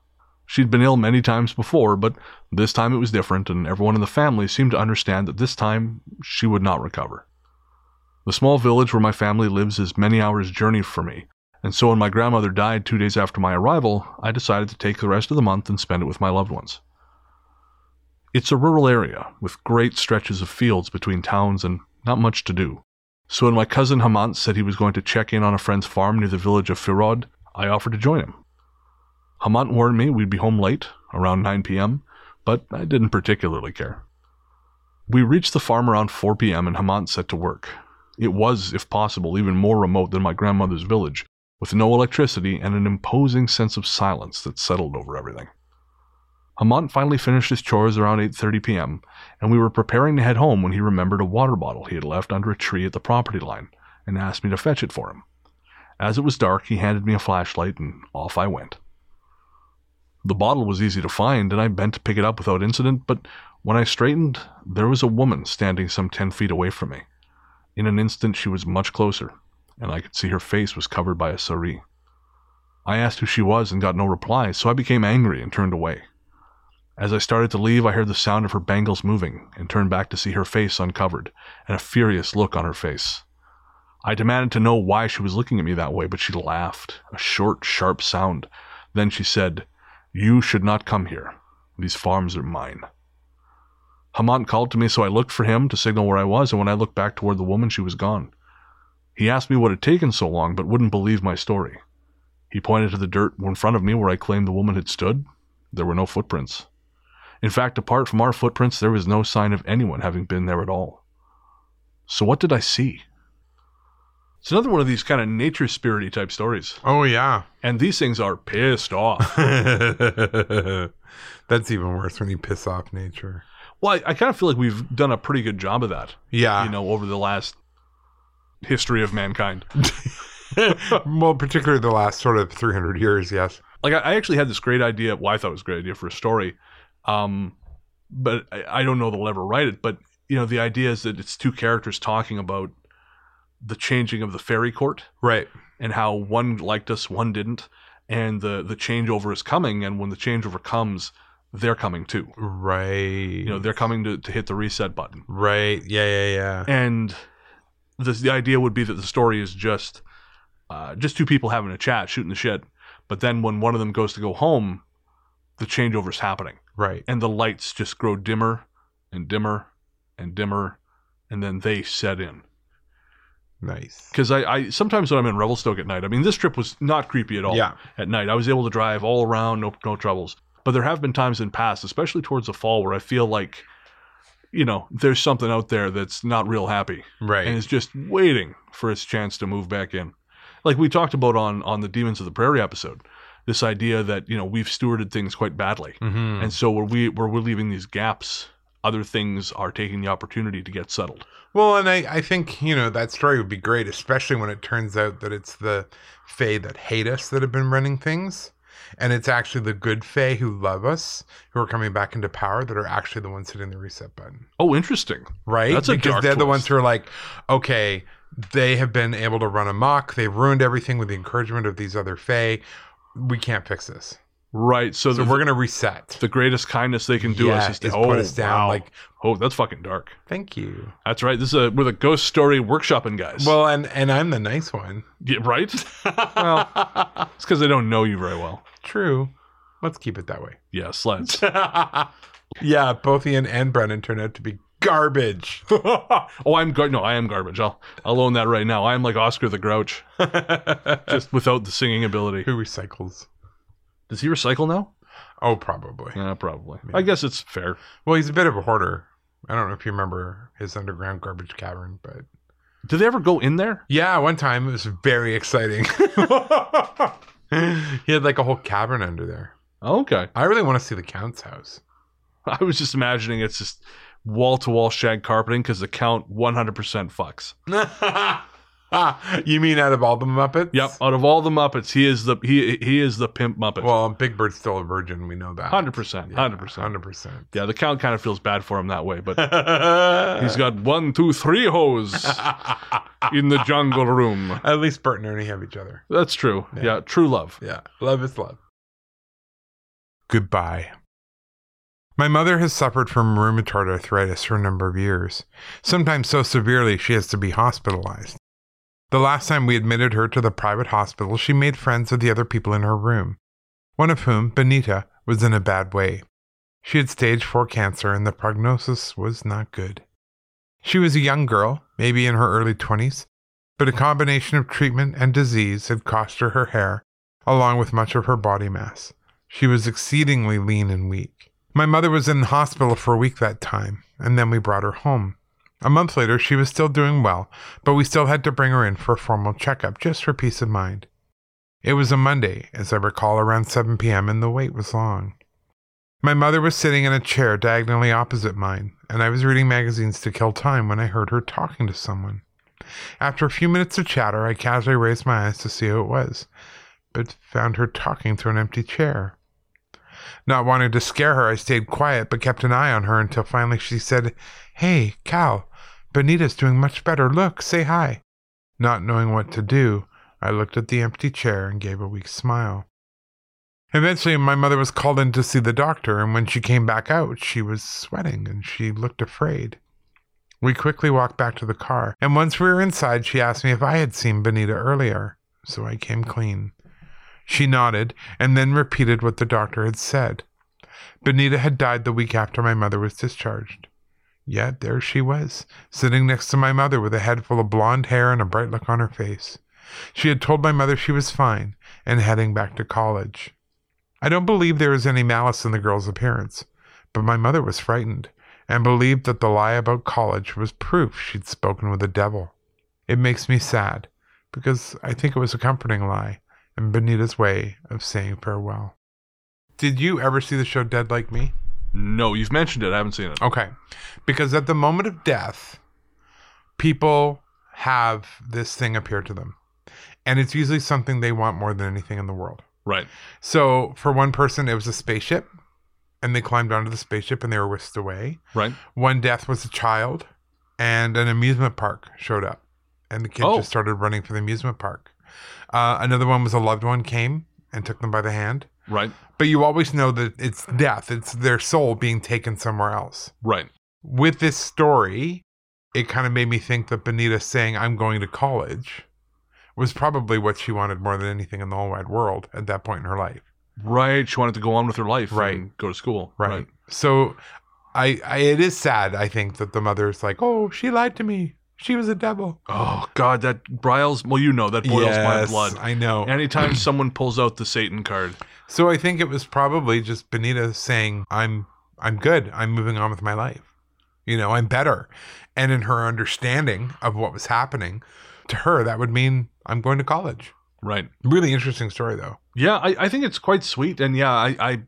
She'd been ill many times before, but this time it was different, and everyone in the family seemed to understand that this time she would not recover. The small village where my family lives is many hours' journey for me, and so when my grandmother died two days after my arrival, I decided to take the rest of the month and spend it with my loved ones. It's a rural area with great stretches of fields between towns and not much to do. So when my cousin Hamant said he was going to check in on a friend's farm near the village of Firod, I offered to join him. Hamant warned me we'd be home late, around 9 p.m., but I didn't particularly care. We reached the farm around 4 p.m. and Hamant set to work. It was, if possible, even more remote than my grandmother's village, with no electricity and an imposing sense of silence that settled over everything. Hamant finally finished his chores around 8:30 p.m., and we were preparing to head home when he remembered a water bottle he had left under a tree at the property line and asked me to fetch it for him. As it was dark, he handed me a flashlight and off I went. The bottle was easy to find, and I bent to pick it up without incident, but When I straightened, there was a woman standing some 10 feet away from me. In an instant, she was much closer, and I could see her face was covered by a sari. I asked who she was and got no reply, so I became angry and turned away. As I started to leave, I heard the sound of her bangles moving and turned back to see her face uncovered and a furious look on her face. I demanded to know why she was looking at me that way, but she laughed, a short, sharp sound. Then she said, You should not come here. These farms are mine. Hamant called to me, so I looked for him to signal where I was, and when I looked back toward the woman, she was gone. He asked me what had taken so long, but wouldn't believe my story. He pointed to the dirt in front of me where I claimed the woman had stood. There were no footprints. In fact, apart from our footprints, there was no sign of anyone having been there at all. So, what did I see? It's another one of these kind of nature spirity type stories. Oh yeah. And these things are pissed off. That's even worse when you piss off nature. Well, I, I kind of feel like we've done a pretty good job of that, Yeah. you know, over the last history of mankind. well, particularly the last sort of 300 years, yes. like I, I actually had this great idea. Well, I thought it was a great idea for a story, um, but I, I don't know they'll ever write it. But you know, the idea is that it's two characters talking about the changing of the fairy court Right. and how one liked us, one didn't, and the the changeover is coming. And when the changeover comes, they're coming too. Right. You know, they're coming to, to hit the reset button. right. Yeah, yeah, yeah. And the the idea would be that the story is just uh, just two people having a chat, shooting the shit. But then when one of them goes to go home, the changeover's happening, Right. and the lights just grow dimmer and dimmer and dimmer, and then they set in. Nice. Because I, I sometimes when I'm in Revelstoke at night, I mean this trip was not creepy at all. Yeah. At night, I was able to drive all around, no no troubles. But there have been times in past, especially towards the fall, where I feel like, you know, there's something out there that's not real happy Right. and is just waiting for its chance to move back in. Like we talked about on on the Demons of the Prairie episode, this idea that you know we've stewarded things quite badly, mm-hmm. and so where we where we're leaving these gaps, other things are taking the opportunity to get settled. Well, and I, I think, you know, that story would be great, especially when it turns out that it's the Fae that hate us that have been running things. And it's actually the good Fae who love us, who are coming back into power, that are actually the ones hitting the reset button. Oh, interesting. Right? That's a because they're the ones who are like, okay, they have been able to run amok. They've ruined everything with the encouragement of these other Fae. We can't fix this. Right. So, So the, we're going to reset. the greatest kindness they can do Yeah, us is to is oh, put us down. wow. Like, oh, that's fucking dark. thank you. That's right. This is a we're the ghost story workshopping guys. Well, and, and I'm the nice one. yeah, right. well, it's because they don't know you very well. True. Let's keep it that way. Yes, let's. yeah, both Ian and Brennan turned out to be garbage. oh, I'm gar- no, I am garbage. I'll I'll own that right now. I am like Oscar the Grouch, just without the singing ability. Who recycles? Does he recycle now? Oh, probably. Yeah, probably. Yeah. I guess it's fair. Well, he's a bit of a hoarder. I don't know if you remember his underground garbage cavern, but Did they ever go in there? yeah, one time it was very exciting. he had like a whole cavern under there. Okay. I really want to see the Count's house. I was just imagining it's just wall to wall shag carpeting because the count 100% fucks. you mean out of all the Muppets? Yep. Out of all the Muppets, he is the he he is the pimp Muppet. Well, Big Bird's still a virgin. We know that. Hundred percent. Hundred percent. Hundred percent. Yeah, the count kind of feels bad for him that way, but he's got one, two, three hoes in the jungle room. At least Bert and Ernie have each other. That's true. Yeah. Yeah, true love. Yeah, love is love. Goodbye. My mother has suffered from rheumatoid arthritis for a number of years, sometimes so severely she has to be hospitalized. The last time we admitted her to the private hospital, she made friends with the other people in her room, one of whom, Benita, was in a bad way. She had stage 4 cancer and the prognosis was not good. She was a young girl, maybe in her early 20s, but a combination of treatment and disease had cost her her hair, along with much of her body mass. She was exceedingly lean and weak. My mother was in the hospital for a week that time, and then we brought her home. A month later, she was still doing well, but we still had to bring her in for a formal checkup just for peace of mind. It was a Monday, as I recall, around 7 p.m., and the wait was long. My mother was sitting in a chair diagonally opposite mine, and I was reading magazines to kill time when I heard her talking to someone. After a few minutes of chatter, I casually raised my eyes to see who it was, but found her talking to an empty chair. Not wanting to scare her, I stayed quiet but kept an eye on her until finally she said, Hey, Cal, Benita's doing much better. Look, say hi. Not knowing what to do, I looked at the empty chair and gave a weak smile. Eventually, my mother was called in to see the doctor, and when she came back out, she was sweating and she looked afraid. We quickly walked back to the car, and once we were inside, she asked me if I had seen Benita earlier, so I came clean. She nodded and then repeated what the doctor had said. Benita had died the week after my mother was discharged. Yet there she was, sitting next to my mother with a head full of blonde hair and a bright look on her face. She had told my mother she was fine and heading back to college. I don't believe there was any malice in the girl's appearance, but my mother was frightened and believed that the lie about college was proof she'd spoken with the devil. It makes me sad because I think it was a comforting lie and Benita's way of saying farewell. Did you ever see the show Dead Like Me? No, you've mentioned it. I haven't seen it. Okay. Because at the moment of death, people have this thing appear to them. And it's usually something they want more than anything in the world. Right. So for one person, it was a spaceship, and they climbed onto the spaceship and they were whisked away. Right. One death was a child, and an amusement park showed up, and the kid Oh. just started running for the amusement park. Uh, another one was a loved one came and took them by the hand. Right. But you always know that it's death, it's their soul being taken somewhere else. Right. With this story, it kind of made me think that Benita saying, I'm going to college was probably what she wanted more than anything in the whole wide world at that point in her life. Right. She wanted to go on with her life. Right. And go to school. Right. So I, I it is sad, I think, that the mother's like, Oh, she lied to me. She was a devil. Oh God, that boils. Well, you know that boils my Yes, blood. I know. Anytime someone pulls out the Satan card. So I think it was probably just Benita saying, "I'm I'm good. I'm moving on with my life. You know, I'm better." And in her understanding of what was happening, to her that would mean I'm going to college. Right. Really interesting story though. Yeah, I, I think it's quite sweet, and yeah, I, I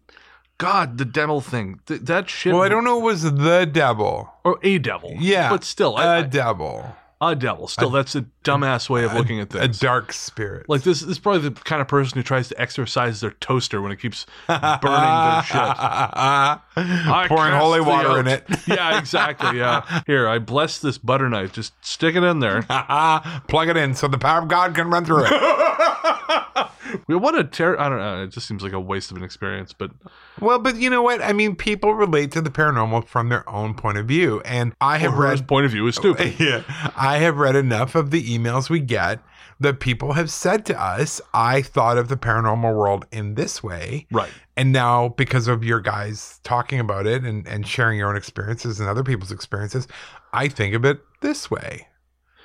God, the devil thing, Th- that shit. Well, I don't know it was the devil. or a devil. Yeah, but still, I, A I- devil. a devil. Still, that's a dumbass way of looking at things. A dark spirit. like this, this is probably the kind of person who tries to exercise their toaster when it keeps burning their shit. I Pouring cast holy water in it. yeah, exactly. Yeah. Here, I bless this butter knife. Just stick it in there. Plug it in so the power of God can run through it. Well, what a ter- I don't know. It just seems like a waste of an experience, but well, but you know what? I mean, people relate to the paranormal from their own point of view, and I have read point of view is stupid. yeah, I have read enough of the emails we get that people have said to us, I thought of the paranormal world in this way. Right. And now, because of your guys talking about it and, and sharing your own experiences and other people's experiences, I think of it this way.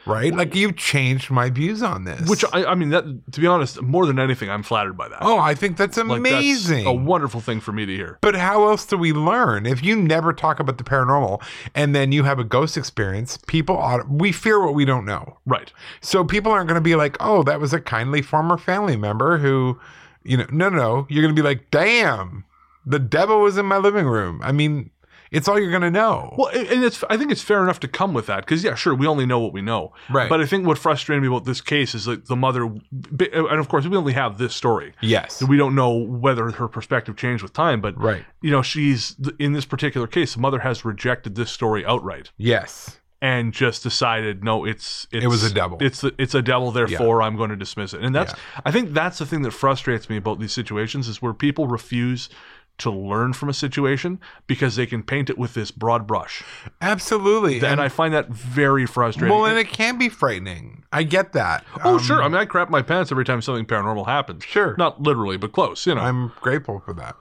Right? Like you've changed my views on this. Which I, I mean, that to be honest, more than anything, I'm flattered by that. oh, I think that's Like, that's amazing. a wonderful thing for me to hear. But how else do we learn? If you never talk about the paranormal and then you have a ghost experience, people ought, we fear what we don't know. Right. So people aren't going to be like, "Oh, that was a kindly former family member who, you know, no, no, no. You're going to be like, "Damn, the devil was in my living room." I mean, it's all you're going to know. Well, and it's I think it's fair enough to come with that because yeah, sure, we only know what we know. Right. But I think what frustrated me about this case is that the mother, and of course, we only have this story. yes. We don't know whether her perspective changed with time, but Right. you know, she's in this particular case, the mother has rejected this story outright Yes. and just decided, no, it's, it's was a devil. It's it's a devil, therefore I'm going to dismiss it. And that's I think that's the thing that frustrates me about these situations is where people refuse to learn from a situation because they can paint it with this broad brush. Absolutely. And I find that very frustrating. well, and it can be frightening. I get that. oh, Um, sure. I mean, I crap my pants every time something paranormal happens. Sure. Not literally, but close. You know. I'm grateful for that.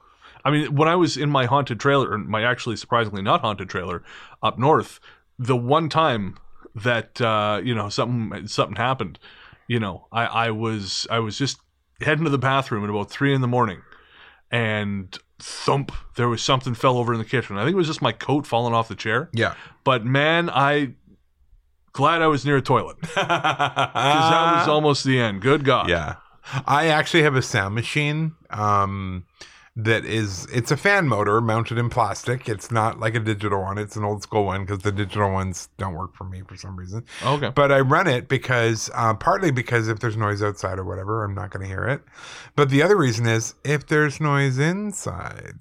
I mean, when I was in my haunted trailer, or my actually surprisingly not haunted trailer up north, the one time that uh, you know something something happened, you know, I, I was I was just heading to the bathroom at about three in the morning, and thump, there was something fell over in the kitchen. I think it was just my coat falling off the chair. Yeah. But man, I glad I was near a toilet because that was almost the end. Good God. Yeah. I actually have a sound machine um, that is it's a fan motor mounted in plastic. It's not like a digital one. It's an old school one because the digital ones don't work for me for some reason. Okay. But I run it because uh, partly because if there's noise outside or whatever, I'm not going to hear it. But the other reason is if there's noise inside,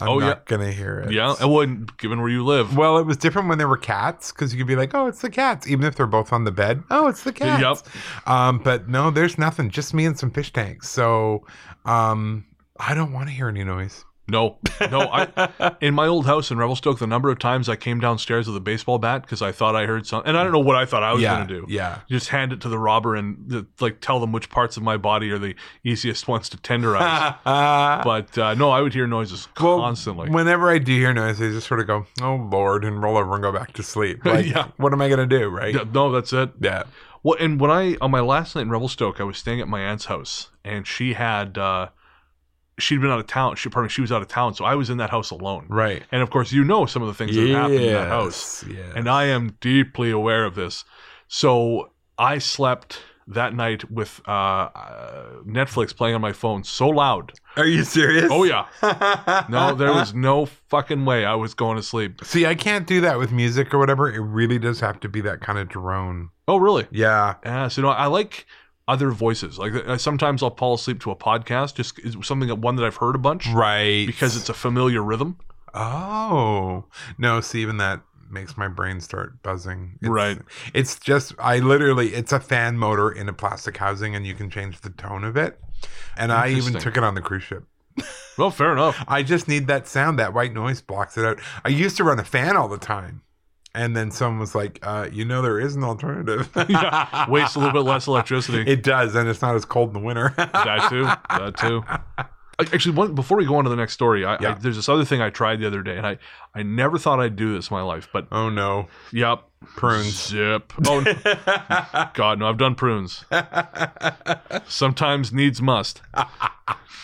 I'm Oh, yeah. not going to hear it. Yeah, it wouldn't, given where you live. Well, it was different when there were cats because you could be like, "Oh, it's the cats," even if they're both on the bed. Oh, it's the cats. Yep. Um, but no, there's nothing. Just me and some fish tanks. So, um, I don't want to hear any noise. No, no. I in my old house in Revelstoke, the number of times I came downstairs with a baseball bat because I thought I heard something, and I don't know what I thought I was yeah, going to do. yeah. Just hand it to the robber and the, like tell them which parts of my body are the easiest ones to tenderize. but uh, no, I would hear noises Well, constantly. Whenever I do hear noises, I just sort of go, "Oh Lord," and roll over and go back to sleep. Like, Yeah. What am I gonna do, right? Yeah, no, that's it. Yeah. Well, and when I on my last night in Revelstoke, I was staying at my aunt's house, and she had uh, she'd been out of town. She pardon me, she was out of town, so I was in that house alone. Right. And of course, you know some of the things that happened in that house. Yes. and I am deeply aware of this. So I slept that night with uh, uh, Netflix playing on my phone so loud. Are you serious? Oh yeah, no, there was no fucking way I was going to sleep. See, I can't do that with music or whatever. It really does have to be that kind of drone. Oh really? Yeah. Yeah. So no, I like other voices. Like sometimes I'll fall asleep to a podcast, just something that one that I've heard a bunch Right. because it's a familiar rhythm. Oh no! See, even that makes my brain start buzzing. It's, Right. It's just I literally it's a fan motor in a plastic housing, and you can change the tone of it. And I even took it on the cruise ship. Well, fair enough. I just need that sound. That white noise blocks it out. I used to run a fan all the time, and then someone was like, uh, "You know, there is an alternative." Yeah, Waste a little bit less electricity. It does, and it's not as cold in the winter. that too. That too. Actually, one before we go on to the next story, I, I, there's this other thing I tried the other day, and I I never thought I'd do this in my life, but oh no, yep, prunes. Zip. Oh God, no! I've done prunes. Sometimes needs must.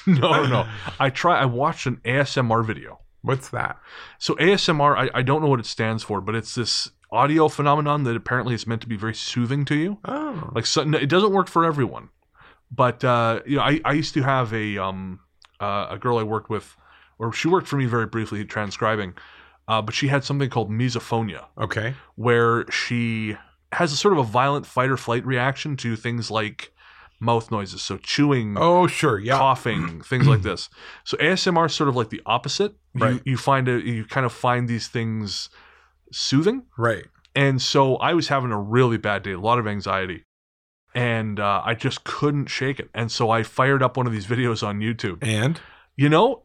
no, no, no. I try. I watched an ASMR video. What's that? So ASMR, I, I don't know what it stands for, but it's this audio phenomenon that apparently is meant to be very soothing to you. Oh, Like so, it doesn't work for everyone, but uh, you know, I, I used to have a um uh, a girl I worked with, or she worked for me very briefly transcribing, uh, but she had something called misophonia, okay. where she has a sort of a violent fight or flight reaction to things like mouth noises, so chewing, Oh, sure. Yeah. coughing, things like this. So ASMR is sort of like the opposite. Right. You, you find a, you kind of find these things soothing. Right. And so I was having a really bad day, a lot of anxiety. And uh, I just couldn't shake it. And so I fired up one of these videos on YouTube. And You know,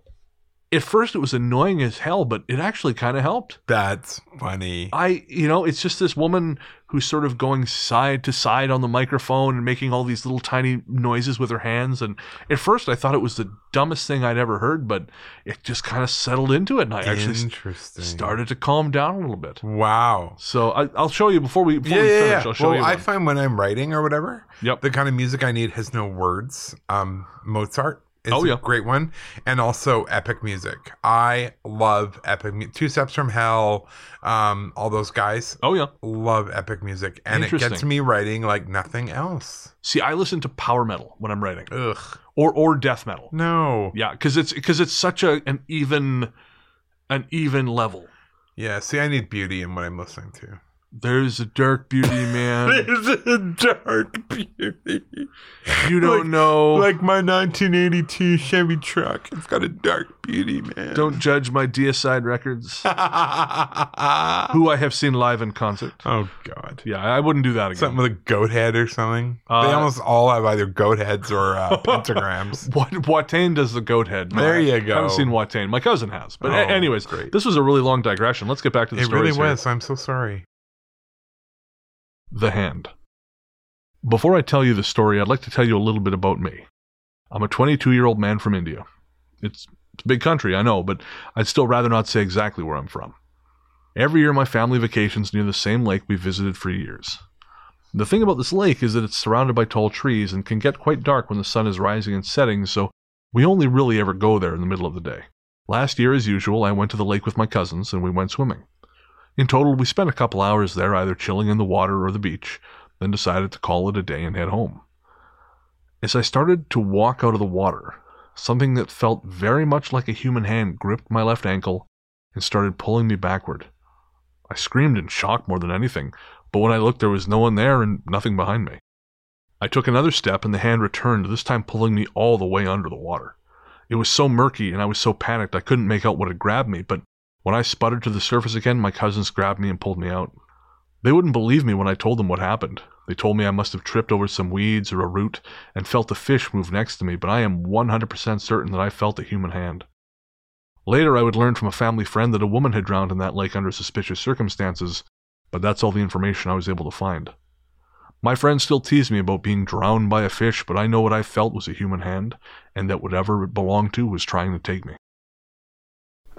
at first it was annoying as hell, but it actually kind of helped. that's funny. I, you know, it's just this woman who's sort of going side to side on the microphone and making all these little tiny noises with her hands. And at first I thought it was the dumbest thing I'd ever heard, but it just kind of settled into it. And I actually Interesting. started to calm down a little bit. Wow. So I, I'll show you before we, before Yeah, we yeah, finish. yeah. I'll show Well, you. I one. find when I'm writing or whatever, Yep. the kind of music I need has no words. Um, Mozart is Oh, yeah. a great one, and also epic music. I love epic. Mu- Two Steps from Hell, um, all those guys Oh yeah. love epic music, and it gets me writing like nothing else. See, I listen to power metal when I'm writing, Ugh, or or death metal. no. Yeah, because it's because it's such a an even an even level. Yeah, see, I need beauty in what I'm listening to. There's a dark beauty, man. There's a dark beauty. You don't Like- know. Like my 1982 Chevy truck. It's got a dark beauty, man. don't judge my Deicide records, who I have seen live in concert. oh, God. Yeah, I wouldn't do that again. Something with a goat head or something. Uh, they almost all have either goat heads or uh, pentagrams. Wat- Watain does the goat head. There you go. I haven't seen Watain. My cousin has. But Oh, anyways, great. this was a really long digression. Let's get back to the It really stories here. was. I'm so sorry. The Hand. Before I tell you the story, I'd like to tell you a little bit about me. I'm a 22 year old man from India. It's, it's a big country, I know, but I'd still rather not say exactly where I'm from. Every year, my family vacations near the same lake we visited for years. The thing about this lake is that it's surrounded by tall trees and can get quite dark when the sun is rising and setting, so we only really ever go there in the middle of the day. Last year, as usual, I went to the lake with my cousins and we went swimming. In total, we spent a couple hours there either chilling in the water or the beach, then decided to call it a day and head home. As I started to walk out of the water, something that felt very much like a human hand gripped my left ankle and started pulling me backward. I screamed in shock more than anything, but when I looked, there was no one there and nothing behind me. I took another step and the hand returned, this time pulling me all the way under the water. It was so murky and I was so panicked I couldn't make out what had grabbed me, but when I sputtered to the surface again, my cousins grabbed me and pulled me out. They wouldn't believe me when I told them what happened. They told me I must have tripped over some weeds or a root and felt a fish move next to me, but I am 100% certain that I felt a human hand. Later, I would learn from a family friend that a woman had drowned in that lake under suspicious circumstances, but that's all the information I was able to find. My friends still tease me about being drowned by a fish, but I know what I felt was a human hand, and that whatever it belonged to was trying to take me.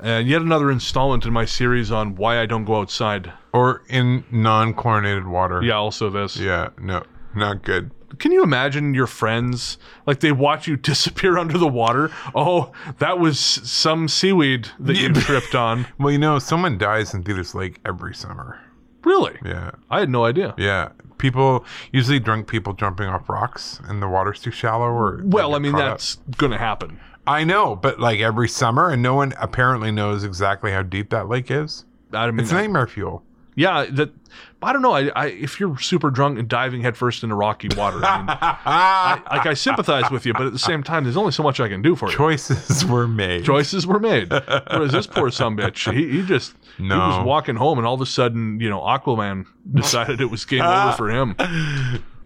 And yet another installment in my series on why I don't go outside. Or in non-chlorinated water. Yeah, also this. Yeah, no, not good. Can you imagine your friends like they watch you disappear under the water? Oh, that was some seaweed that you tripped on. Well, you know, someone dies in Thetis Lake every summer. Really? Yeah, I had no idea. yeah. People usually drunk people jumping off rocks and the water's too shallow. Or Well, I mean caught up. that's gonna happen. I know, but like every summer, and no one apparently knows exactly how deep that lake is. I mean, It's nightmare fuel. yeah, that. I don't know. I, I if you're super drunk and diving headfirst into rocky water, I mean, I, like I sympathize with you, but at the same time, there's only so much I can do for you. Choices were made. Choices were made. Whereas this poor some bitch, he, he just he was walking home, and all of a sudden, you know, Aquaman decided it was game over for him.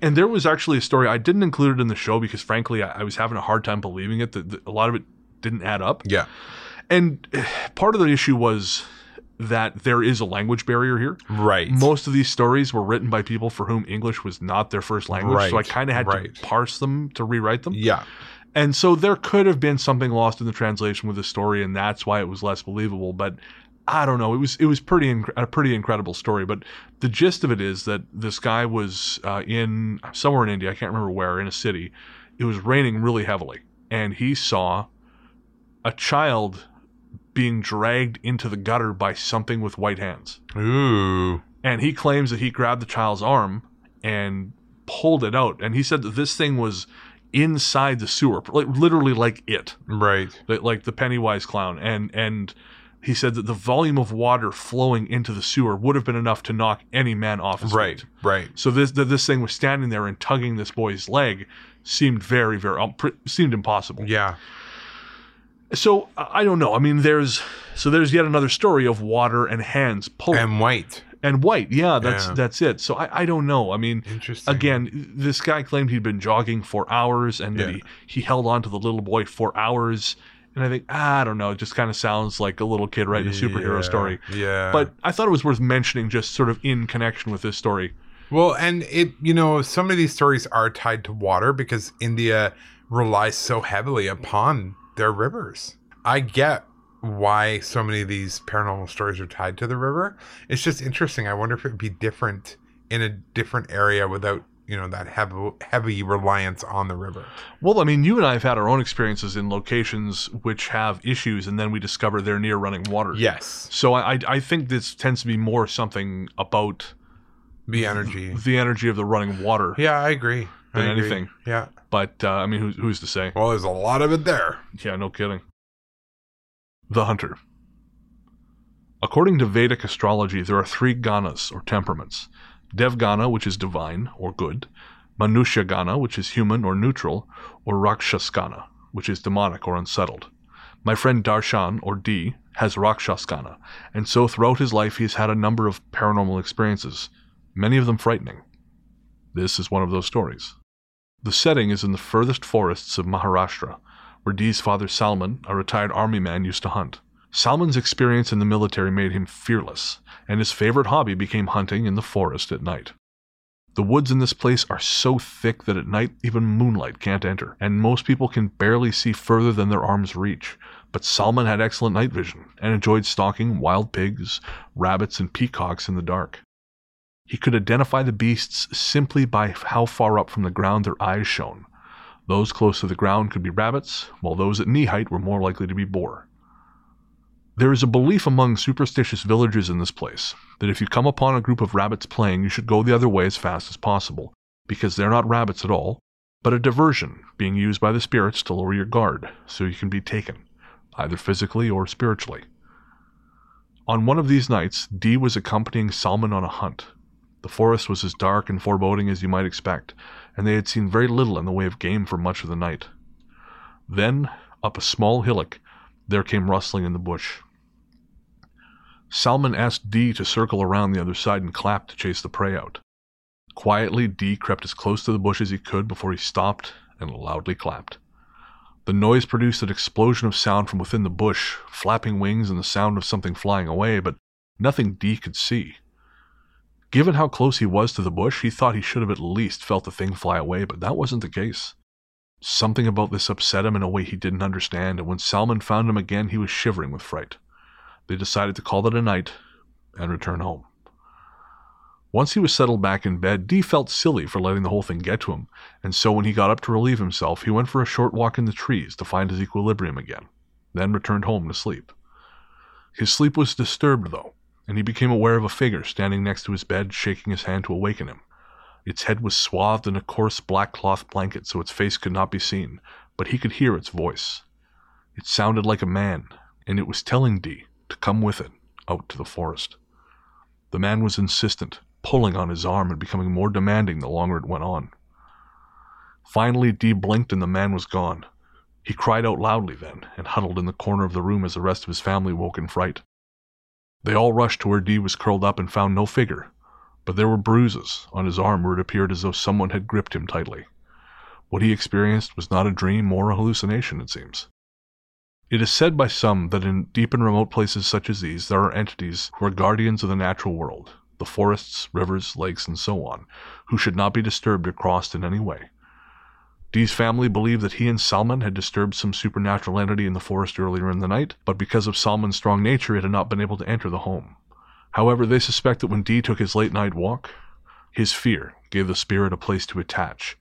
And there was actually a story I didn't include it in the show because, frankly, I, I was having a hard time believing it. That, a lot of it didn't add up. Yeah. And eh, part of the issue was that there is a language barrier here. Right. Most of these stories were written by people for whom English was not their first language, right. so I kind of had right. to parse them to rewrite them. yeah. And so there could have been something lost in the translation with the story, and that's why it was less believable. But I don't know. It was it was pretty inc- a pretty incredible story. But the gist of it is that this guy was uh, in somewhere in India. I can't remember where in a city. It was raining really heavily, and he saw a child being dragged into the gutter by something with white hands. Ooh. And he claims that he grabbed the child's arm and pulled it out. And he said that this thing was inside the sewer, like literally like it, Right. like, like the Pennywise clown. And and he said that the volume of water flowing into the sewer would have been enough to knock any man off his Right. feet. Right. So this that this thing was standing there and tugging this boy's leg seemed very very um, pr- seemed impossible. Yeah. So I don't know. I mean, there's so there's yet another story of water and hands pulling And white. and white. Yeah, that's Yeah. that's it. So I, I don't know. I mean, Interesting. again, this guy claimed he'd been jogging for hours and that he, he held on to the little boy for hours. And I think, ah, I don't know, it just kind of sounds like a little kid writing a superhero Yeah, story. Yeah. But I thought it was worth mentioning just sort of in connection with this story. Well, and it, you know, some of these stories are tied to water because India relies so heavily upon their rivers. I get why so many of these paranormal stories are tied to the river. It's just interesting. I wonder if it would be different in a different area without, you know, that heavy, heavy reliance on the river. Well, I mean, you and I have had our own experiences in locations which have issues, and then we discover they're near running water. Yes. So I, I- I think this tends to be more something about The energy. the energy of the running water Yeah, I agree. I Than agree. anything. Yeah. But uh, I mean, who's, who's to say? Well, there's a lot of it there. Yeah, no kidding. The Hunter. According to Vedic astrology, there are three ganas, or temperaments Devgana, which is divine, or good, Manusha Gana, which is human, or neutral, or Rakshasgana, which is demonic, or unsettled. My friend Darshan, or D, has Rakshasgana, and so throughout his life he has had a number of paranormal experiences, many of them frightening. This is one of those stories. The setting is in the furthest forests of Maharashtra, where Dee's father Salman, a retired army man, used to hunt. Salman's experience in the military made him fearless, and his favorite hobby became hunting in the forest at night. The woods in this place are so thick that at night even moonlight can't enter, and most people can barely see further than their arms reach. But Salman had excellent night vision and enjoyed stalking wild pigs, rabbits, and peacocks in the dark. He could identify the beasts simply by how far up from the ground their eyes shone. Those close to the ground could be rabbits, while those at knee height were more likely to be boar. There is a belief among superstitious villagers in this place that if you come upon a group of rabbits playing, you should go the other way as fast as possible, because they're not rabbits at all, but a diversion being used by the spirits to lower your guard so you can be taken, either physically or spiritually. On one of these nights, Dee was accompanying Salman on a hunt. The forest was as dark and foreboding as you might expect, and they had seen very little in the way of game for much of the night. Then, up a small hillock, there came rustling in the bush. Salman asked Dee to circle around the other side and clap to chase the prey out. Quietly, Dee crept as close to the bush as he could before he stopped and loudly clapped. The noise produced an explosion of sound from within the bush, flapping wings and the sound of something flying away, but nothing Dee could see. Given how close he was to the bush, he thought he should have at least felt the thing fly away, but that wasn't the case. Something about this upset him in a way he didn't understand, and when Salman found him again, he was shivering with fright. They decided to call it a night and return home. Once he was settled back in bed, Dee felt silly for letting the whole thing get to him, and so when he got up to relieve himself, he went for a short walk in the trees to find his equilibrium again, then returned home to sleep. His sleep was disturbed, though, and he became aware of a figure standing next to his bed, shaking his hand to awaken him. Its head was swathed in a coarse black cloth blanket so its face could not be seen, but he could hear its voice. It sounded like a man, and it was telling Dee to come with it out to the forest. The man was insistent, pulling on his arm and becoming more demanding the longer it went on. Finally, Dee blinked and the man was gone. He cried out loudly then and huddled in the corner of the room as the rest of his family woke in fright. They all rushed to where Dee was curled up and found no figure, but there were bruises on his arm where it appeared as though someone had gripped him tightly. What he experienced was not a dream or a hallucination, it seems. It is said by some that in deep and remote places such as these there are entities who are guardians of the natural world, the forests, rivers, lakes, and so on, who should not be disturbed or crossed in any way. Dee's family believed that he and Salman had disturbed some supernatural entity in the forest earlier in the night, but because of Salman's strong nature, it had not been able to enter the home. However, they suspect that when Dee took his late night walk, his fear gave the spirit a place to attach,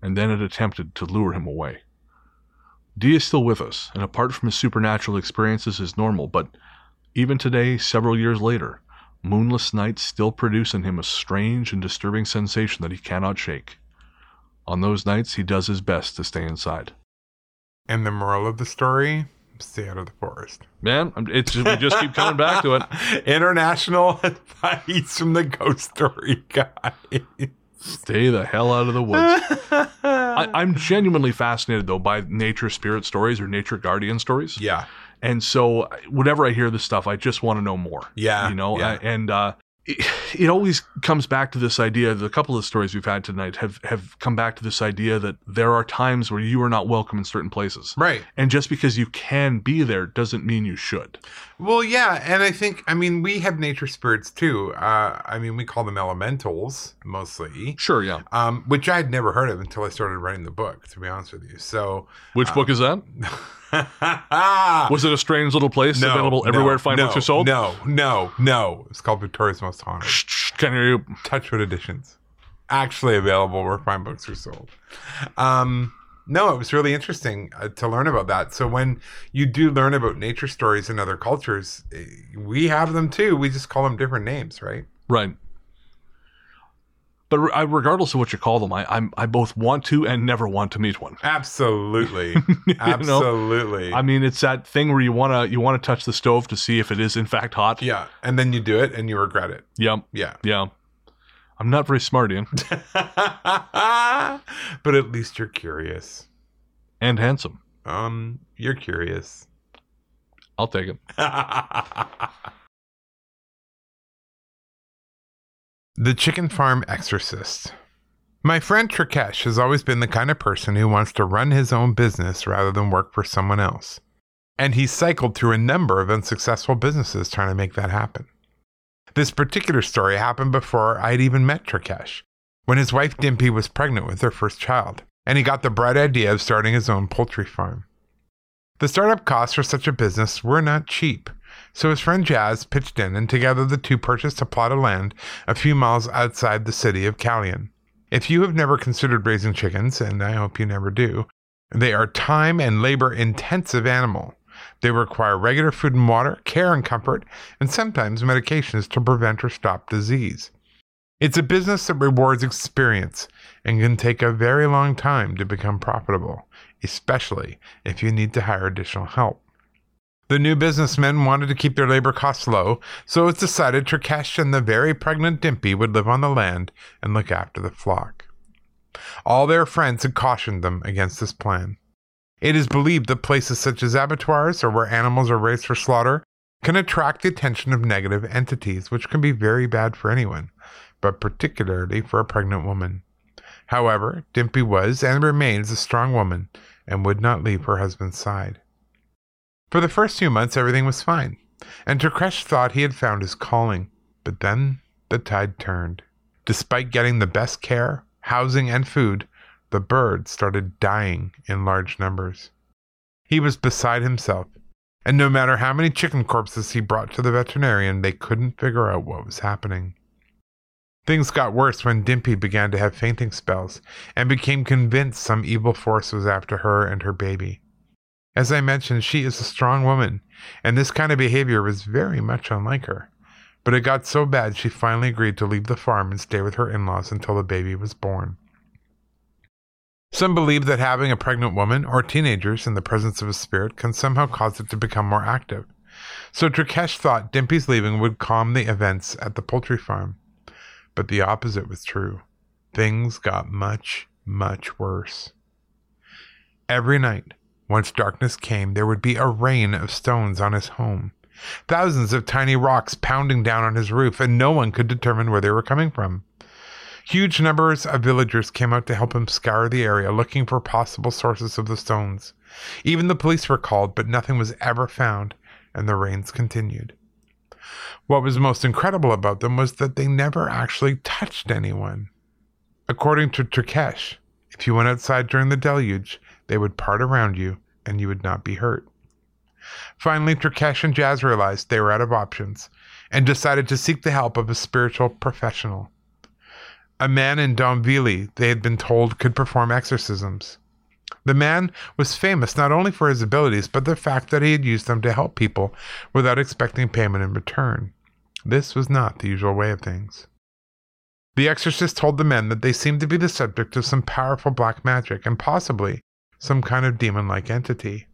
and then it attempted to lure him away. Dee is still with us, and apart from his supernatural experiences is normal, but even today, several years later, moonless nights still produce in him a strange and disturbing sensation that he cannot shake. On those nights, he does his best to stay inside. And the moral of the story stay out of the forest. Man, it's we just keep coming back to it. International advice from the ghost story guy. Stay the hell out of the woods. I, I'm genuinely fascinated though by nature spirit stories or nature guardian stories. yeah. And so whenever I hear this stuff, I just want to know more. Yeah. You know, yeah. and uh, it, it always comes back to this idea. The couple of stories we've had tonight have have come back to this idea that there are times where you are not welcome in certain places. Right. And just because you can be there doesn't mean you should. Well, yeah, and I think I mean we have nature spirits too. Uh, I mean we call them elementals mostly, Sure, yeah. um, which I had never heard of until I started writing the book. To be honest with you, so Which book is that? Was it a strange little place No, available no, everywhere fine no, books are sold? No, no, no. It's called Victoria's Most Haunted. Can you. Touchwood editions. Actually available where fine books are sold. Um, no, it was really interesting uh, to learn about that. So when you do learn about nature stories in other cultures, eh, we have them too. We just call them different names, right? Right. But re- I, regardless of what you call them, I, I'm I both want to and never want to meet one. Absolutely, know? absolutely. I mean, it's that thing where you wanna you wanna touch the stove to see if it is in fact hot. yeah, and then you do it and you regret it. Yeah. Yeah, Yeah. I'm not very smart, Ian, but at least you're curious. and handsome. Um, you're curious. I'll take it. The Chicken Farm Exorcist. My friend Trikesh has always been the kind of person who wants to run his own business rather than work for someone else. And he's cycled through a number of unsuccessful businesses trying to make that happen. This particular story happened before I'd even met Trikesh, when his wife Dimpy was pregnant with their first child, and he got the bright idea of starting his own poultry farm. The startup costs for such a business were not cheap, so his friend Jazz pitched in, and together the two purchased a plot of land a few miles outside the city of Kalyan. If you have never considered raising chickens, and I hope you never do, they are time and labor intensive animal. They require regular food and water, care and comfort, and sometimes medications to prevent or stop disease. It's a business that rewards experience and can take a very long time to become profitable, especially if you need to hire additional help. The new businessmen wanted to keep their labor costs low, so it was decided Trikesh and the very pregnant Dimpy would live on the land and look after the flock. All their friends had cautioned them against this plan. It is believed that places such as abattoirs, or where animals are raised for slaughter, can attract the attention of negative entities, which can be very bad for anyone, but particularly for a pregnant woman. However, Dimpy was and remains a strong woman and would not leave her husband's side. For the first few months, everything was fine, and Trikesh thought he had found his calling. But then the tide turned. Despite getting the best care, housing, and food, the birds started dying in large numbers. He was beside himself, and no matter how many chicken corpses he brought to the veterinarian, they couldn't figure out what was happening. Things got worse when Dimpy began to have fainting spells and became convinced some evil force was after her and her baby. As I mentioned, she is a strong woman, and this kind of behavior was very much unlike her. But it got so bad she finally agreed to leave the farm and stay with her in laws until the baby was born. Some believe that having a pregnant woman or teenagers in the presence of a spirit can somehow cause it to become more active. So Trikesh thought Dimpy's leaving would calm the events at the poultry farm. But the opposite was true. Things got much, much worse. Every night, once darkness came, there would be a rain of stones on his home. Thousands of tiny rocks pounding down on his roof, and no one could determine where they were coming from. Huge numbers of villagers came out to help him scour the area, looking for possible sources of the stones. Even the police were called, but nothing was ever found, and the rains continued. What was most incredible about them was that they never actually touched anyone. According to Trikesh, if you went outside during the deluge, they would part around you and you would not be hurt. Finally, Trikesh and Jazz realized they were out of options and decided to seek the help of a spiritual professional. A man in Dombivli they had been told could perform exorcisms. The man was famous not only for his abilities, but the fact that he had used them to help people without expecting payment in return. This was not the usual way of things. The exorcist told the men that they seemed to be the subject of some powerful black magic and possibly some kind of demon like entity.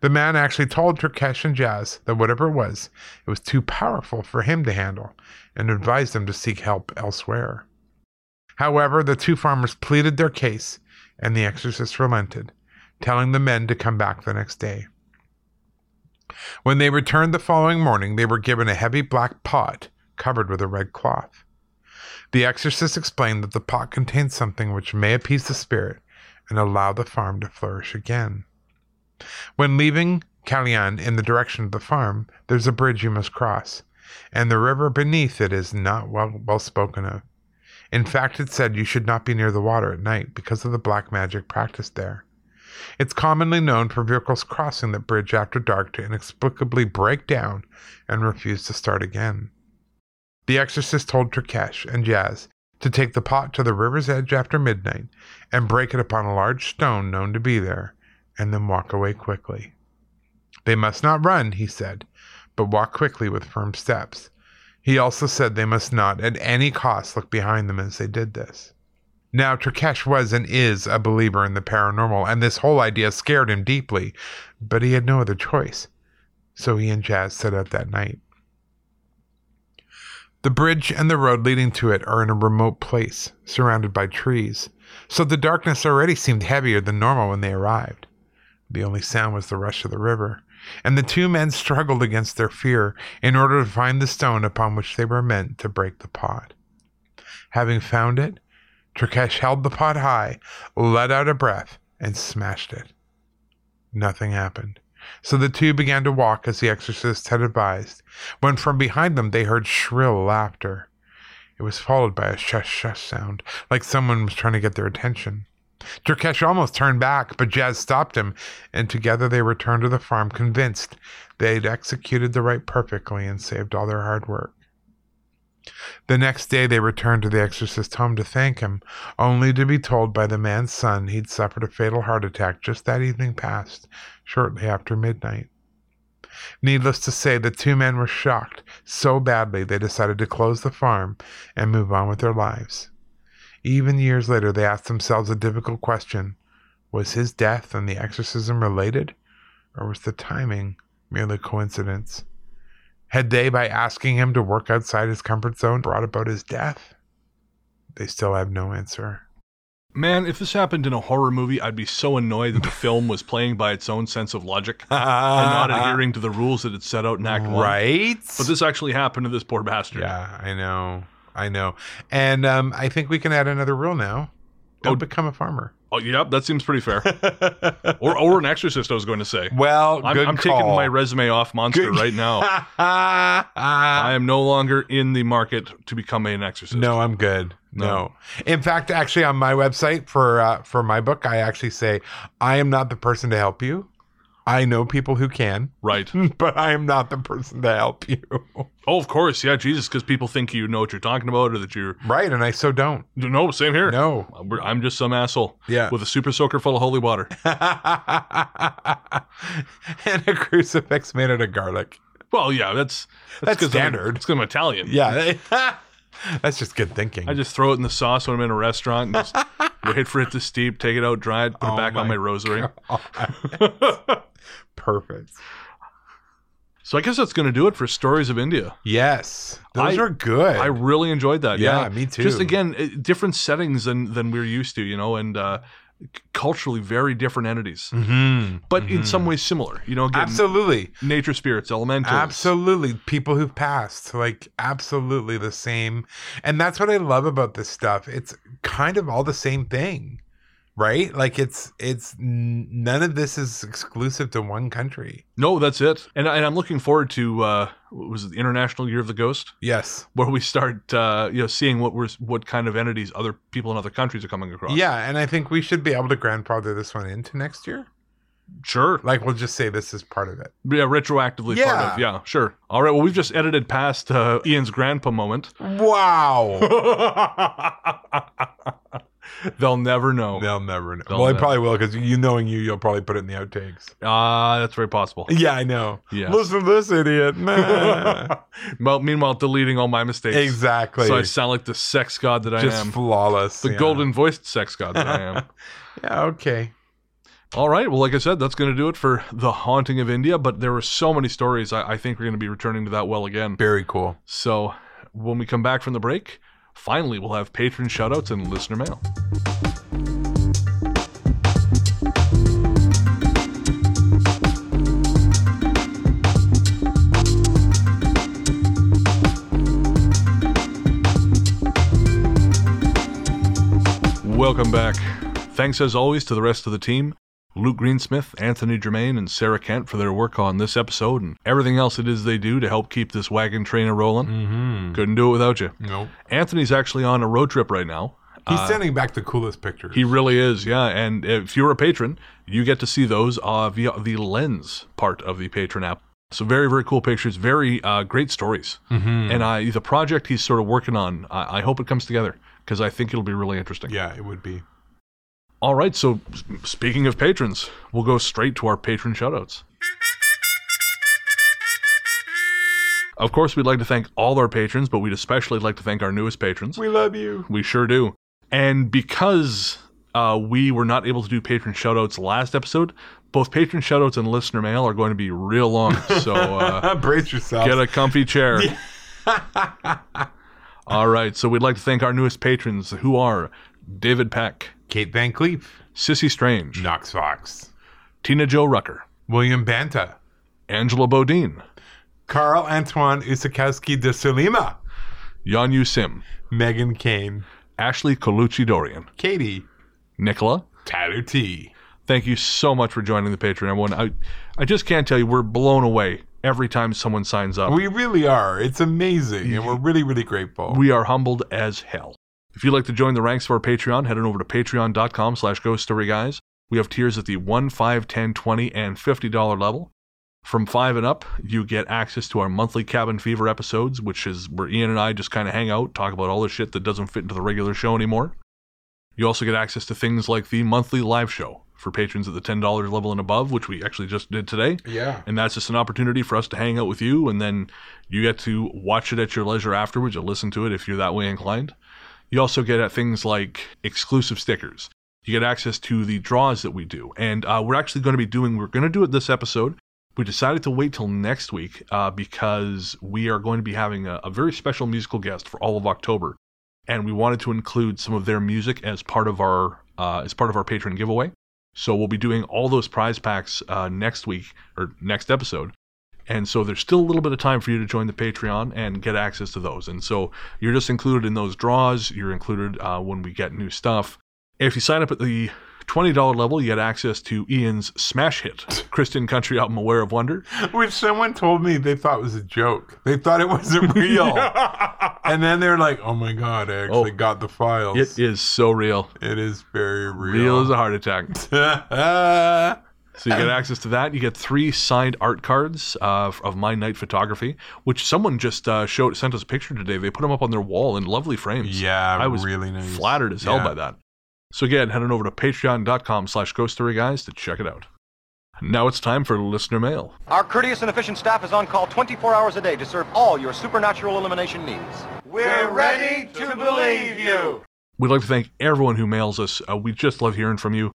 The man actually told Trikesh and Jazz that whatever it was, it was too powerful for him to handle and advised them to seek help elsewhere. However, the two farmers pleaded their case and the exorcist relented, telling the men to come back the next day. When they returned the following morning, they were given a heavy black pot covered with a red cloth. The exorcist explained that the pot contained something which may appease the spirit and allow the farm to flourish again. When leaving Kalyan in the direction of the farm, there's a bridge you must cross, and the river beneath it is not well, well spoken of. In fact, it's said you should not be near the water at night because of the black magic practiced there. It's commonly known for vehicles crossing that bridge after dark to inexplicably break down and refuse to start again. The exorcist told Trikesh and Jazz to take the pot to the river's edge after midnight and break it upon a large stone known to be there, and then walk away quickly. They must not run, he said, but walk quickly with firm steps. He also said they must not at any cost look behind them as they did this. Now, Trikesh was and is a believer in the paranormal, and this whole idea scared him deeply, but he had no other choice. So he and Jazz set out that night. The bridge and the road leading to it are in a remote place, surrounded by trees, so the darkness already seemed heavier than normal when they arrived. The only sound was the rush of the river, and the two men struggled against their fear in order to find the stone upon which they were meant to break the pot. Having found it, Trikesh held the pot high, let out a breath, and smashed it. Nothing happened. So the two began to walk as the exorcist had advised, when from behind them they heard shrill laughter. It was followed by a shush shush sound, like someone was trying to get their attention. Trikesh almost turned back, but Jazz stopped him, and together they returned to the farm, convinced they had executed the rite perfectly and saved all their hard work. The next day they returned to the exorcist's home to thank him, only to be told by the man's son he'd suffered a fatal heart attack just that evening past, shortly after midnight. Needless to say, the two men were shocked so badly they decided to close the farm and move on with their lives. Even years later, they asked themselves a difficult question Was his death and the exorcism related, or was the timing merely coincidence? Had they, by asking him to work outside his comfort zone, brought about his death? They still have no answer. Man, if this happened in a horror movie, I'd be so annoyed that the film was playing by its own sense of logic and not adhering to the rules that it set out in Act One. Right? But this actually happened to this poor bastard. Yeah, I know. I know. And um, I think we can add another rule now. Don't Oh. become a farmer. Oh, yep, that seems pretty fair. or, or an exorcist, I was going to say. well, I'm, good I'm taking my resume off Monster Good- right now. I am no longer in the market to become an exorcist. no, I'm good. No. No. In fact, actually, on my website for uh, for my book, I actually say I am not the person to help you. I know people who can, Right. but I am not the person to help you. Oh, of course. Yeah, Jesus, because people think you know what you're talking about or that you're. right, and I so don't. No, same here. No. I'm just some asshole Yeah. with a super soaker full of holy water. and a crucifix made out of garlic. Well, yeah, that's That's I'm- standard. It's because I'm Italian. Yeah. That's just good thinking. I just throw it in the sauce when I'm in a restaurant and just wait for it to steep, take it out, dry it, put Oh it back on my my rosary. Perfect. So I guess that's going to do it for Stories of India. Yes. Those I- are good. I really enjoyed that. Yeah, Yeah, me too. Just again, uh, different settings than than we're used to, you know, and uh, culturally very different entities, mm-hmm. but in some ways similar. You know, again, Absolutely. nature spirits, elementals. Absolutely. People who've passed, like, absolutely the same. And that's what I love about this stuff. It's kind of all the same thing, right? Like, it's, it's, none of this is exclusive to one country. No, that's it. And, and I'm looking forward to uh, was it the International Year of the Ghost, Yes. where we start, uh, you know, seeing what we're what kind of entities other people in other countries are coming across. Yeah. And I think we should be able to grandfather this one into next year. sure. Like, we'll just say this is part of it. Yeah, retroactively part Yeah. of. Yeah, sure. All right. Well, we've just edited past uh, Ian's grandpa moment. Wow. They'll never know. They'll never know. They'll well, I probably will because you knowing you, you'll probably put it in the outtakes. Ah, that's very possible. Yeah, I know. Yes. Listen to this idiot. Nah. well, meanwhile, deleting all my mistakes. exactly. So I sound like the sex god that I Just am. flawless. The yeah. golden voiced sex god that I am. Yeah, okay. All right. Well, like I said, that's going to do it for The Haunting of India. But there were so many stories. I, I think we're going to be returning to that well again. Very cool. So when we come back from the break, finally, we'll have patron shoutouts and listener mail. Welcome back. Thanks as always to the rest of the team. Luke Greensmith, Anthony Germaine, and Sarah Kent for their work on this episode and everything else it is they do to help keep this wagon train a rolling. Mm-hmm. Couldn't do it without you. Nope. Anthony's actually on a road trip right now. He's sending back the coolest pictures. He really is, yeah. And if you're a patron, you get to see those uh, via the Lens part of the patron app. So very, very cool pictures, very uh, great stories. mm-hmm. And I, the project he's sort of working on, I, I hope it comes together because I think it'll be really interesting. Yeah, it would be. All right, so speaking of patrons, we'll go straight to our patron shoutouts. Of course, we'd like to thank all our patrons, but we'd especially like to thank our newest patrons. We love you. We sure do. And because uh, we were not able to do patron shoutouts last episode, both patron shoutouts and listener mail are going to be real long. So uh, Brace yourself. get a comfy chair. All right. So we'd like to thank our newest patrons, who are David Peck, Kate Van Cleef, Sissy Strange, Knox Fox, Tina Joe Rucker, William Banta, Angela Bodine, Carl Antoine Usakowski de Sulima, Yan Yu Sim, Megan Kane, Ashley Colucci Dorian, Katie, Nicola. Tyler T. Thank you so much for joining the Patreon, everyone. I, I just can't tell you, we're blown away every time someone signs up. We really are. It's amazing, and we're really, really grateful. We are humbled as hell. If you'd like to join the ranks of our Patreon, head on over to patreon.com slash ghost story guys. We have tiers at the 1 5 10 20 and $50 level. From 5 and up, you get access to our monthly Cabin Fever episodes, which is where Ian and I just kind of hang out, talk about all the shit that doesn't fit into the regular show anymore. You also get access to things like the monthly live show for patrons at the $10 level and above, which we actually just did today. Yeah. And that's just an opportunity for us to hang out with you. And then you get to watch it at your leisure afterwards or listen to it if you're that way inclined. You also get at things like exclusive stickers. You get access to the draws that we do. And uh, we're actually going to be doing, we're going to do it this episode. We decided to wait till next week uh, because we are going to be having a, a very special musical guest for all of October. And we wanted to include some of their music as part of our uh, as part of our patron giveaway. So we'll be doing all those prize packs uh, next week or next episode. And so there's still a little bit of time for you to join the Patreon and get access to those. And so you're just included in those draws. You're included uh, when we get new stuff. If you sign up at the $20 level, you get access to Ian's smash hit, Christian country album Aware of Wonder. Which someone told me they thought was a joke. They thought it wasn't real. and then they're like, oh my God, I actually Oh. got the files. It is so real. it is very Real real. as a heart attack. So you get access to that. You get three signed art cards uh, of my night photography, which someone just uh, showed sent us a picture today. They put them up on their wall in lovely frames. yeah, I was really nice. flattered as hell Yeah. by that. So again, head on over to patreon.com slash ghost story guys to check it out. Now it's time for listener mail. Our courteous and efficient staff is on call 24 hours a day to serve all your supernatural elimination needs. We're ready to believe you. We'd like to thank everyone who mails us. Uh, we just love hearing from you.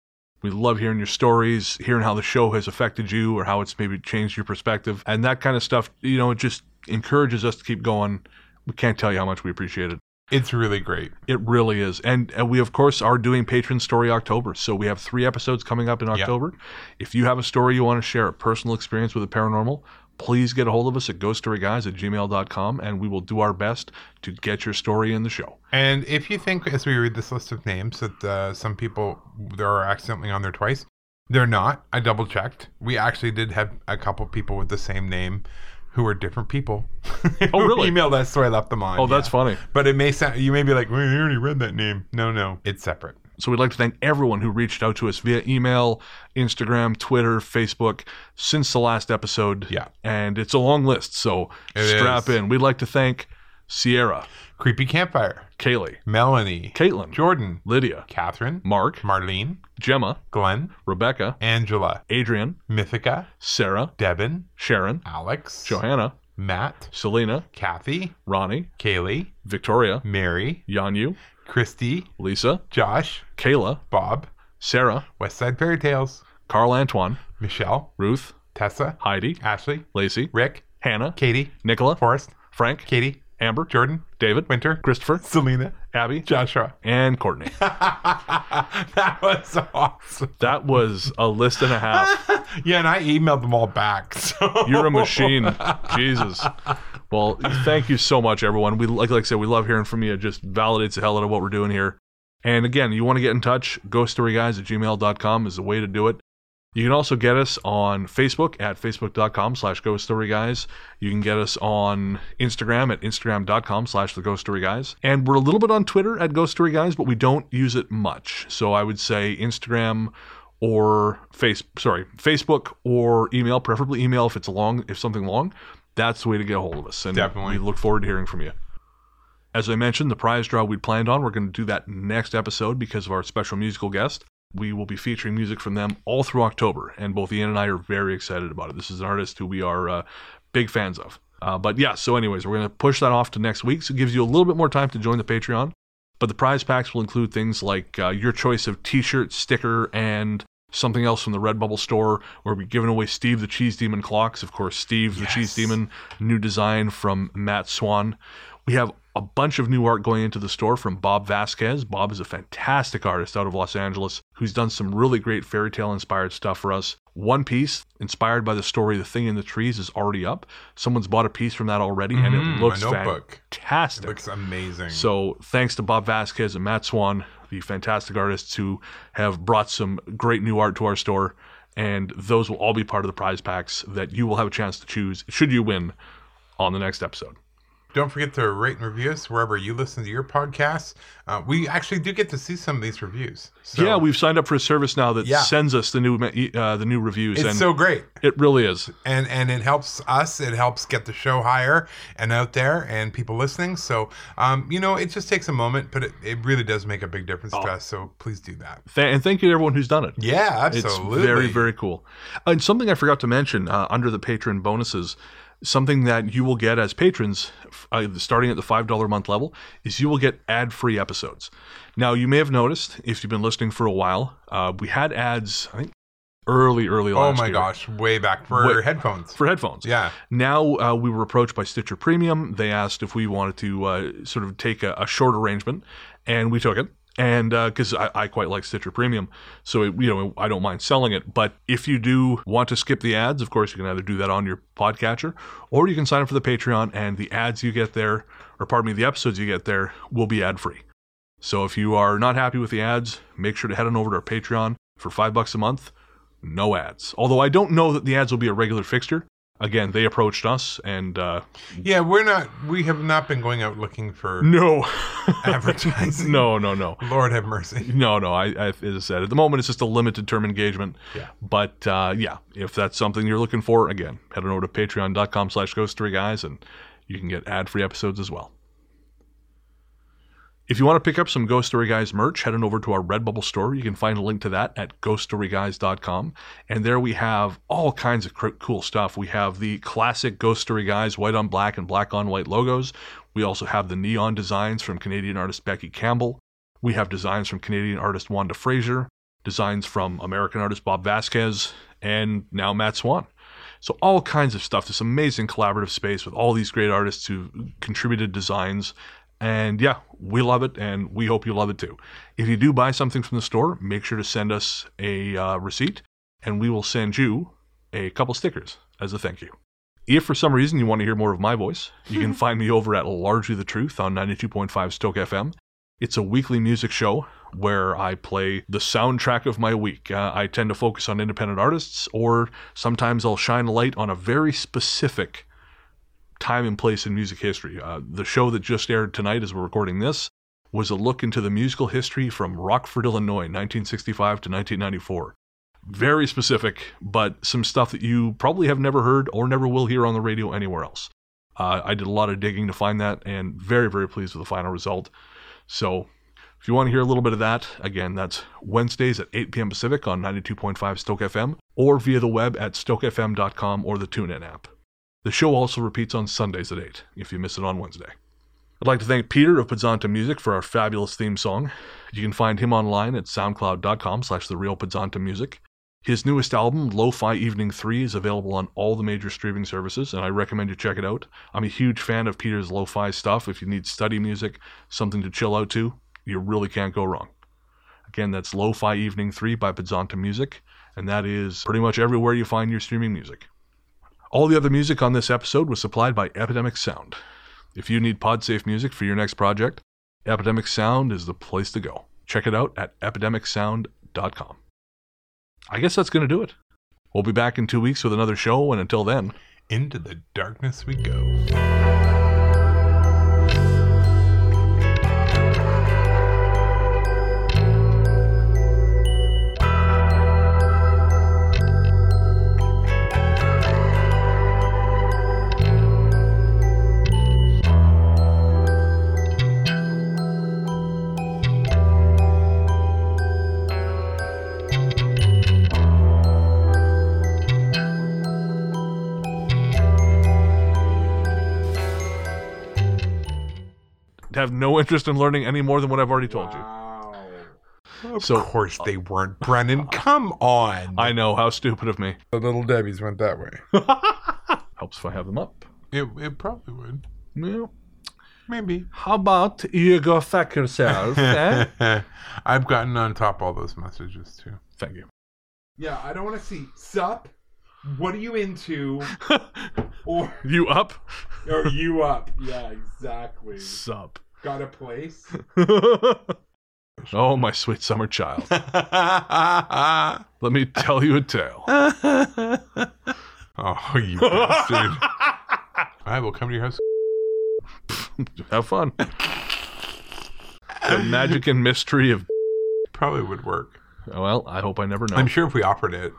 We love hearing your stories, hearing how the show has affected you or how it's maybe changed your perspective. And that kind of stuff, you know, it just encourages us to keep going. We can't tell you how much we appreciate it. It's really great. It really is. And, and we, of course, are doing Patron Story October. So we have three episodes coming up in October. If you have a story you want to share, a personal experience with the paranormal, please get a hold of us at ghoststoryguys at gmail.com and we will do our best to get your story in the show. And if you think, as we read this list of names, that uh, some people they are accidentally on there twice, they're not. I double checked. We actually did have a couple people with the same name who are different people. Oh, really? emailed us, so I left them on. Oh, that's yeah. funny. But it may sound you may be like, well, you already read that name. No, no, it's separate. So we'd like to thank everyone who reached out to us via email, Instagram, Twitter, Facebook since the last episode. Yeah. And it's a long list, so It strap is. in. We'd like to thank Sierra, Creepy Campfire, Kaylee, Melanie, Caitlin, Jordan, Lydia, Catherine, Mark, Marlene, Gemma, Glenn, Rebecca, Angela, Adrian, Mythica, Sarah, Devin, Sharon, Alex, Johanna, Matt, Selena, Kathy, Ronnie, Kaylee, Victoria, Mary, Yanyu, Christy, Lisa, Josh, Kayla, Bob, Sarah, West Side Fairy Tales, Carl Antoine, Michelle, Ruth, Tessa, Heidi, Ashley, Lacey, Rick, Hannah, Katie, Nicola, Forrest, Frank, Katie, Amber, Jordan, David, Winter, Christopher, Selena, Abby, Joshua. and Courtney. that was awesome. That was a list and a half. Yeah, and I emailed them all back. So You're a machine. Jesus. Well, thank you so much, everyone. We like like I said, we love hearing from you. It just validates the hell out of what we're doing here. And again, you want to get in touch, ghoststoryguys at gmail.com is the way to do it. You can also get us on Facebook at facebook.com slash ghoststoryguys. You can get us on Instagram at instagram.com slash the ghoststoryguys. And we're a little bit on Twitter at ghoststoryguys, but we don't use it much. So I would say Instagram or face sorry, Facebook or email, preferably email if it's long if something long. That's the way to get a hold of us. And Definitely. we look forward to hearing from you. As I mentioned, the prize draw we'd planned on, we're going to do that next episode because of our special musical guest. We will be featuring music from them all through October, and both Ian and I are very excited about it. This is an artist who we are uh, big fans of. Uh, but yeah, so anyways, we're going to push that off to next week, so it gives you a little bit more time to join the Patreon. But the prize packs will include things like uh, your choice of t-shirt, sticker, and something else from the Redbubble store. Where we're giving away Steve the Cheese Demon clocks. Of course, Steve the Cheese Demon, new design from Matt Swan. We have a bunch of new art going into the store from Bob Vasquez. Bob is a fantastic artist out of Los Angeles who's done some really great fairy tale inspired stuff for us. One piece inspired by the story The Thing in the Trees is already up. Someone's bought a piece from that already and Mhm, it looks fantastic. It looks amazing. So thanks to Bob Vasquez and Matt Swan, the fantastic artists who have brought some great new art to our store. And those will all be part of the prize packs that you will have a chance to choose should you win on the next episode. Don't forget to rate and review us wherever you listen to your podcasts. Uh, we actually do get to see some of these reviews. So yeah, we've signed up for a service now that Yeah. sends us the new uh, the new reviews, it's and so great. it really is. and and it helps us it helps get the show higher and out there and people listening so um you know it just takes a moment but it, it really does make a big difference Oh. to us so please do that Th- and thank you to everyone who's done it. yeah absolutely It's very, very cool. And something I forgot to mention uh, under the patron bonuses, something that you will get as patrons, uh, starting at the $5 a month level, is you will get ad free episodes. Now, you may have noticed, if you've been listening for a while, uh, we had ads, I think, early, early last oh my year gosh way back for Wait. headphones for headphones. yeah Now uh, we were approached by Stitcher Premium. They asked if we wanted to uh, sort of take a, a short arrangement, and we took it. And uh, because I, I quite like Stitcher Premium, so it, you know I don't mind selling it. But if you do want to skip the ads, of course you can either do that on your podcatcher, or you can sign up for the Patreon, and the ads you get there, or pardon me, the episodes you get there will be ad free. So if you are not happy with the ads, make sure to head on over to our Patreon for five bucks a month. No ads. Although I don't know that the ads will be a regular fixture. Again, they approached us, and uh, yeah we're not we have not been going out looking for no, Advertising. no, no, no, lord have mercy no, no. I, I, as I said, at the moment, it's just a limited term engagement. Yeah. But uh, yeah, if that's something you're looking for, again, head on over to Patreon.com/slash Ghost Guys, and you can get ad-free episodes as well. If you want to pick up some Ghost Story Guys merch, head on over to our Redbubble store. You can find a link to that at ghoststoryguys.com. And there we have all kinds of cool stuff. We have the classic Ghost Story Guys white on black and black on white logos. We also have the neon designs from Canadian artist Becky Campbell. We have designs from Canadian artist Wanda Fraser, designs from American artist Bob Vasquez, and now Matt Swan. So all kinds of stuff. This amazing collaborative space with all these great artists who contributed designs. And yeah, we love it, and we hope you love it too. If you do buy something from the store, make sure to send us a uh, receipt, and we will send you a couple stickers as a thank you. If for some reason you want to hear more of my voice, you can find me over at Largely the Truth on 92.5 Stoke FM. It's a weekly music show where I play the soundtrack of my week. Uh, I tend to focus on independent artists, or sometimes I'll shine a light on a very specific time and place in music history. Uh, the show that just aired tonight, as we're recording this, was a look into the musical history from Rockford, Illinois, 1965 to 1994. Very specific, but some stuff that you probably have never heard or never will hear on the radio anywhere else. Uh, I did a lot of digging to find that, and very, very pleased with the final result. So, if you want to hear a little bit of that, again, that's Wednesdays at 8 p.m. Pacific on 92.5 Stoke FM, or via the web at stokefm.com or the TuneIn app. The show also repeats on Sundays at 8, if you miss it on Wednesday. I'd like to thank Peter of Pizzanta Music for our fabulous theme song. You can find him online at soundcloud.com slash the Music. His newest album, Lo-Fi Evening 3, is available on all the major streaming services, and I recommend you check it out. I'm a huge fan of Peter's lo-fi stuff. If you need study music, something to chill out to, you really can't go wrong. Again, that's Lo-Fi Evening 3 by Pizzanta Music, and that is pretty much everywhere you find your streaming music. All the other music on this episode was supplied by Epidemic Sound. If you need PodSafe music for your next project, Epidemic Sound is the place to go. Check it out at epidemicsound.com. I guess that's going to do it. We'll be back in two weeks with another show, and until then, into the darkness we go interest in learning any more than what I've already told you. Of So- course they weren't, Brennan. Come on. I know how stupid of me. the little Debbie's went that way. Helps if I have them up. It, it probably would. Yeah. Maybe. How about you go fuck yourself? eh? I've gotten on top all those messages too. Thank you. Yeah, I don't want to see sup. What are you into? or You up? are you up? Yeah, exactly. Sup. Got a place? oh, my sweet summer child. Let me tell you a tale. oh, you bastard. I will come to your house. Have fun. the magic and mystery of. Probably would work. Well, I hope I never know. I'm sure if we offered it.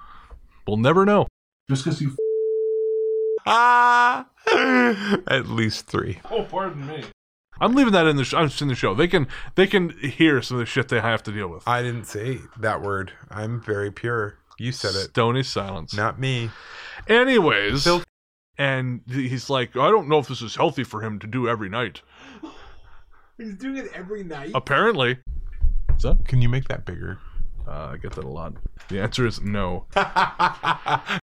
We'll never know. Just because you. Ah, at least three. Oh, pardon me. I'm leaving that in the sh- I'm in the show. They can they can hear some of the shit they have to deal with. I didn't say that word. I'm very pure. You said it, Stony silence. not me. Anyways, Phil- and he's like, I don't know if this is healthy for him to do every night. He's doing it every night. Apparently. What's up? Can you make that bigger? Uh, I get that a lot. The answer is no.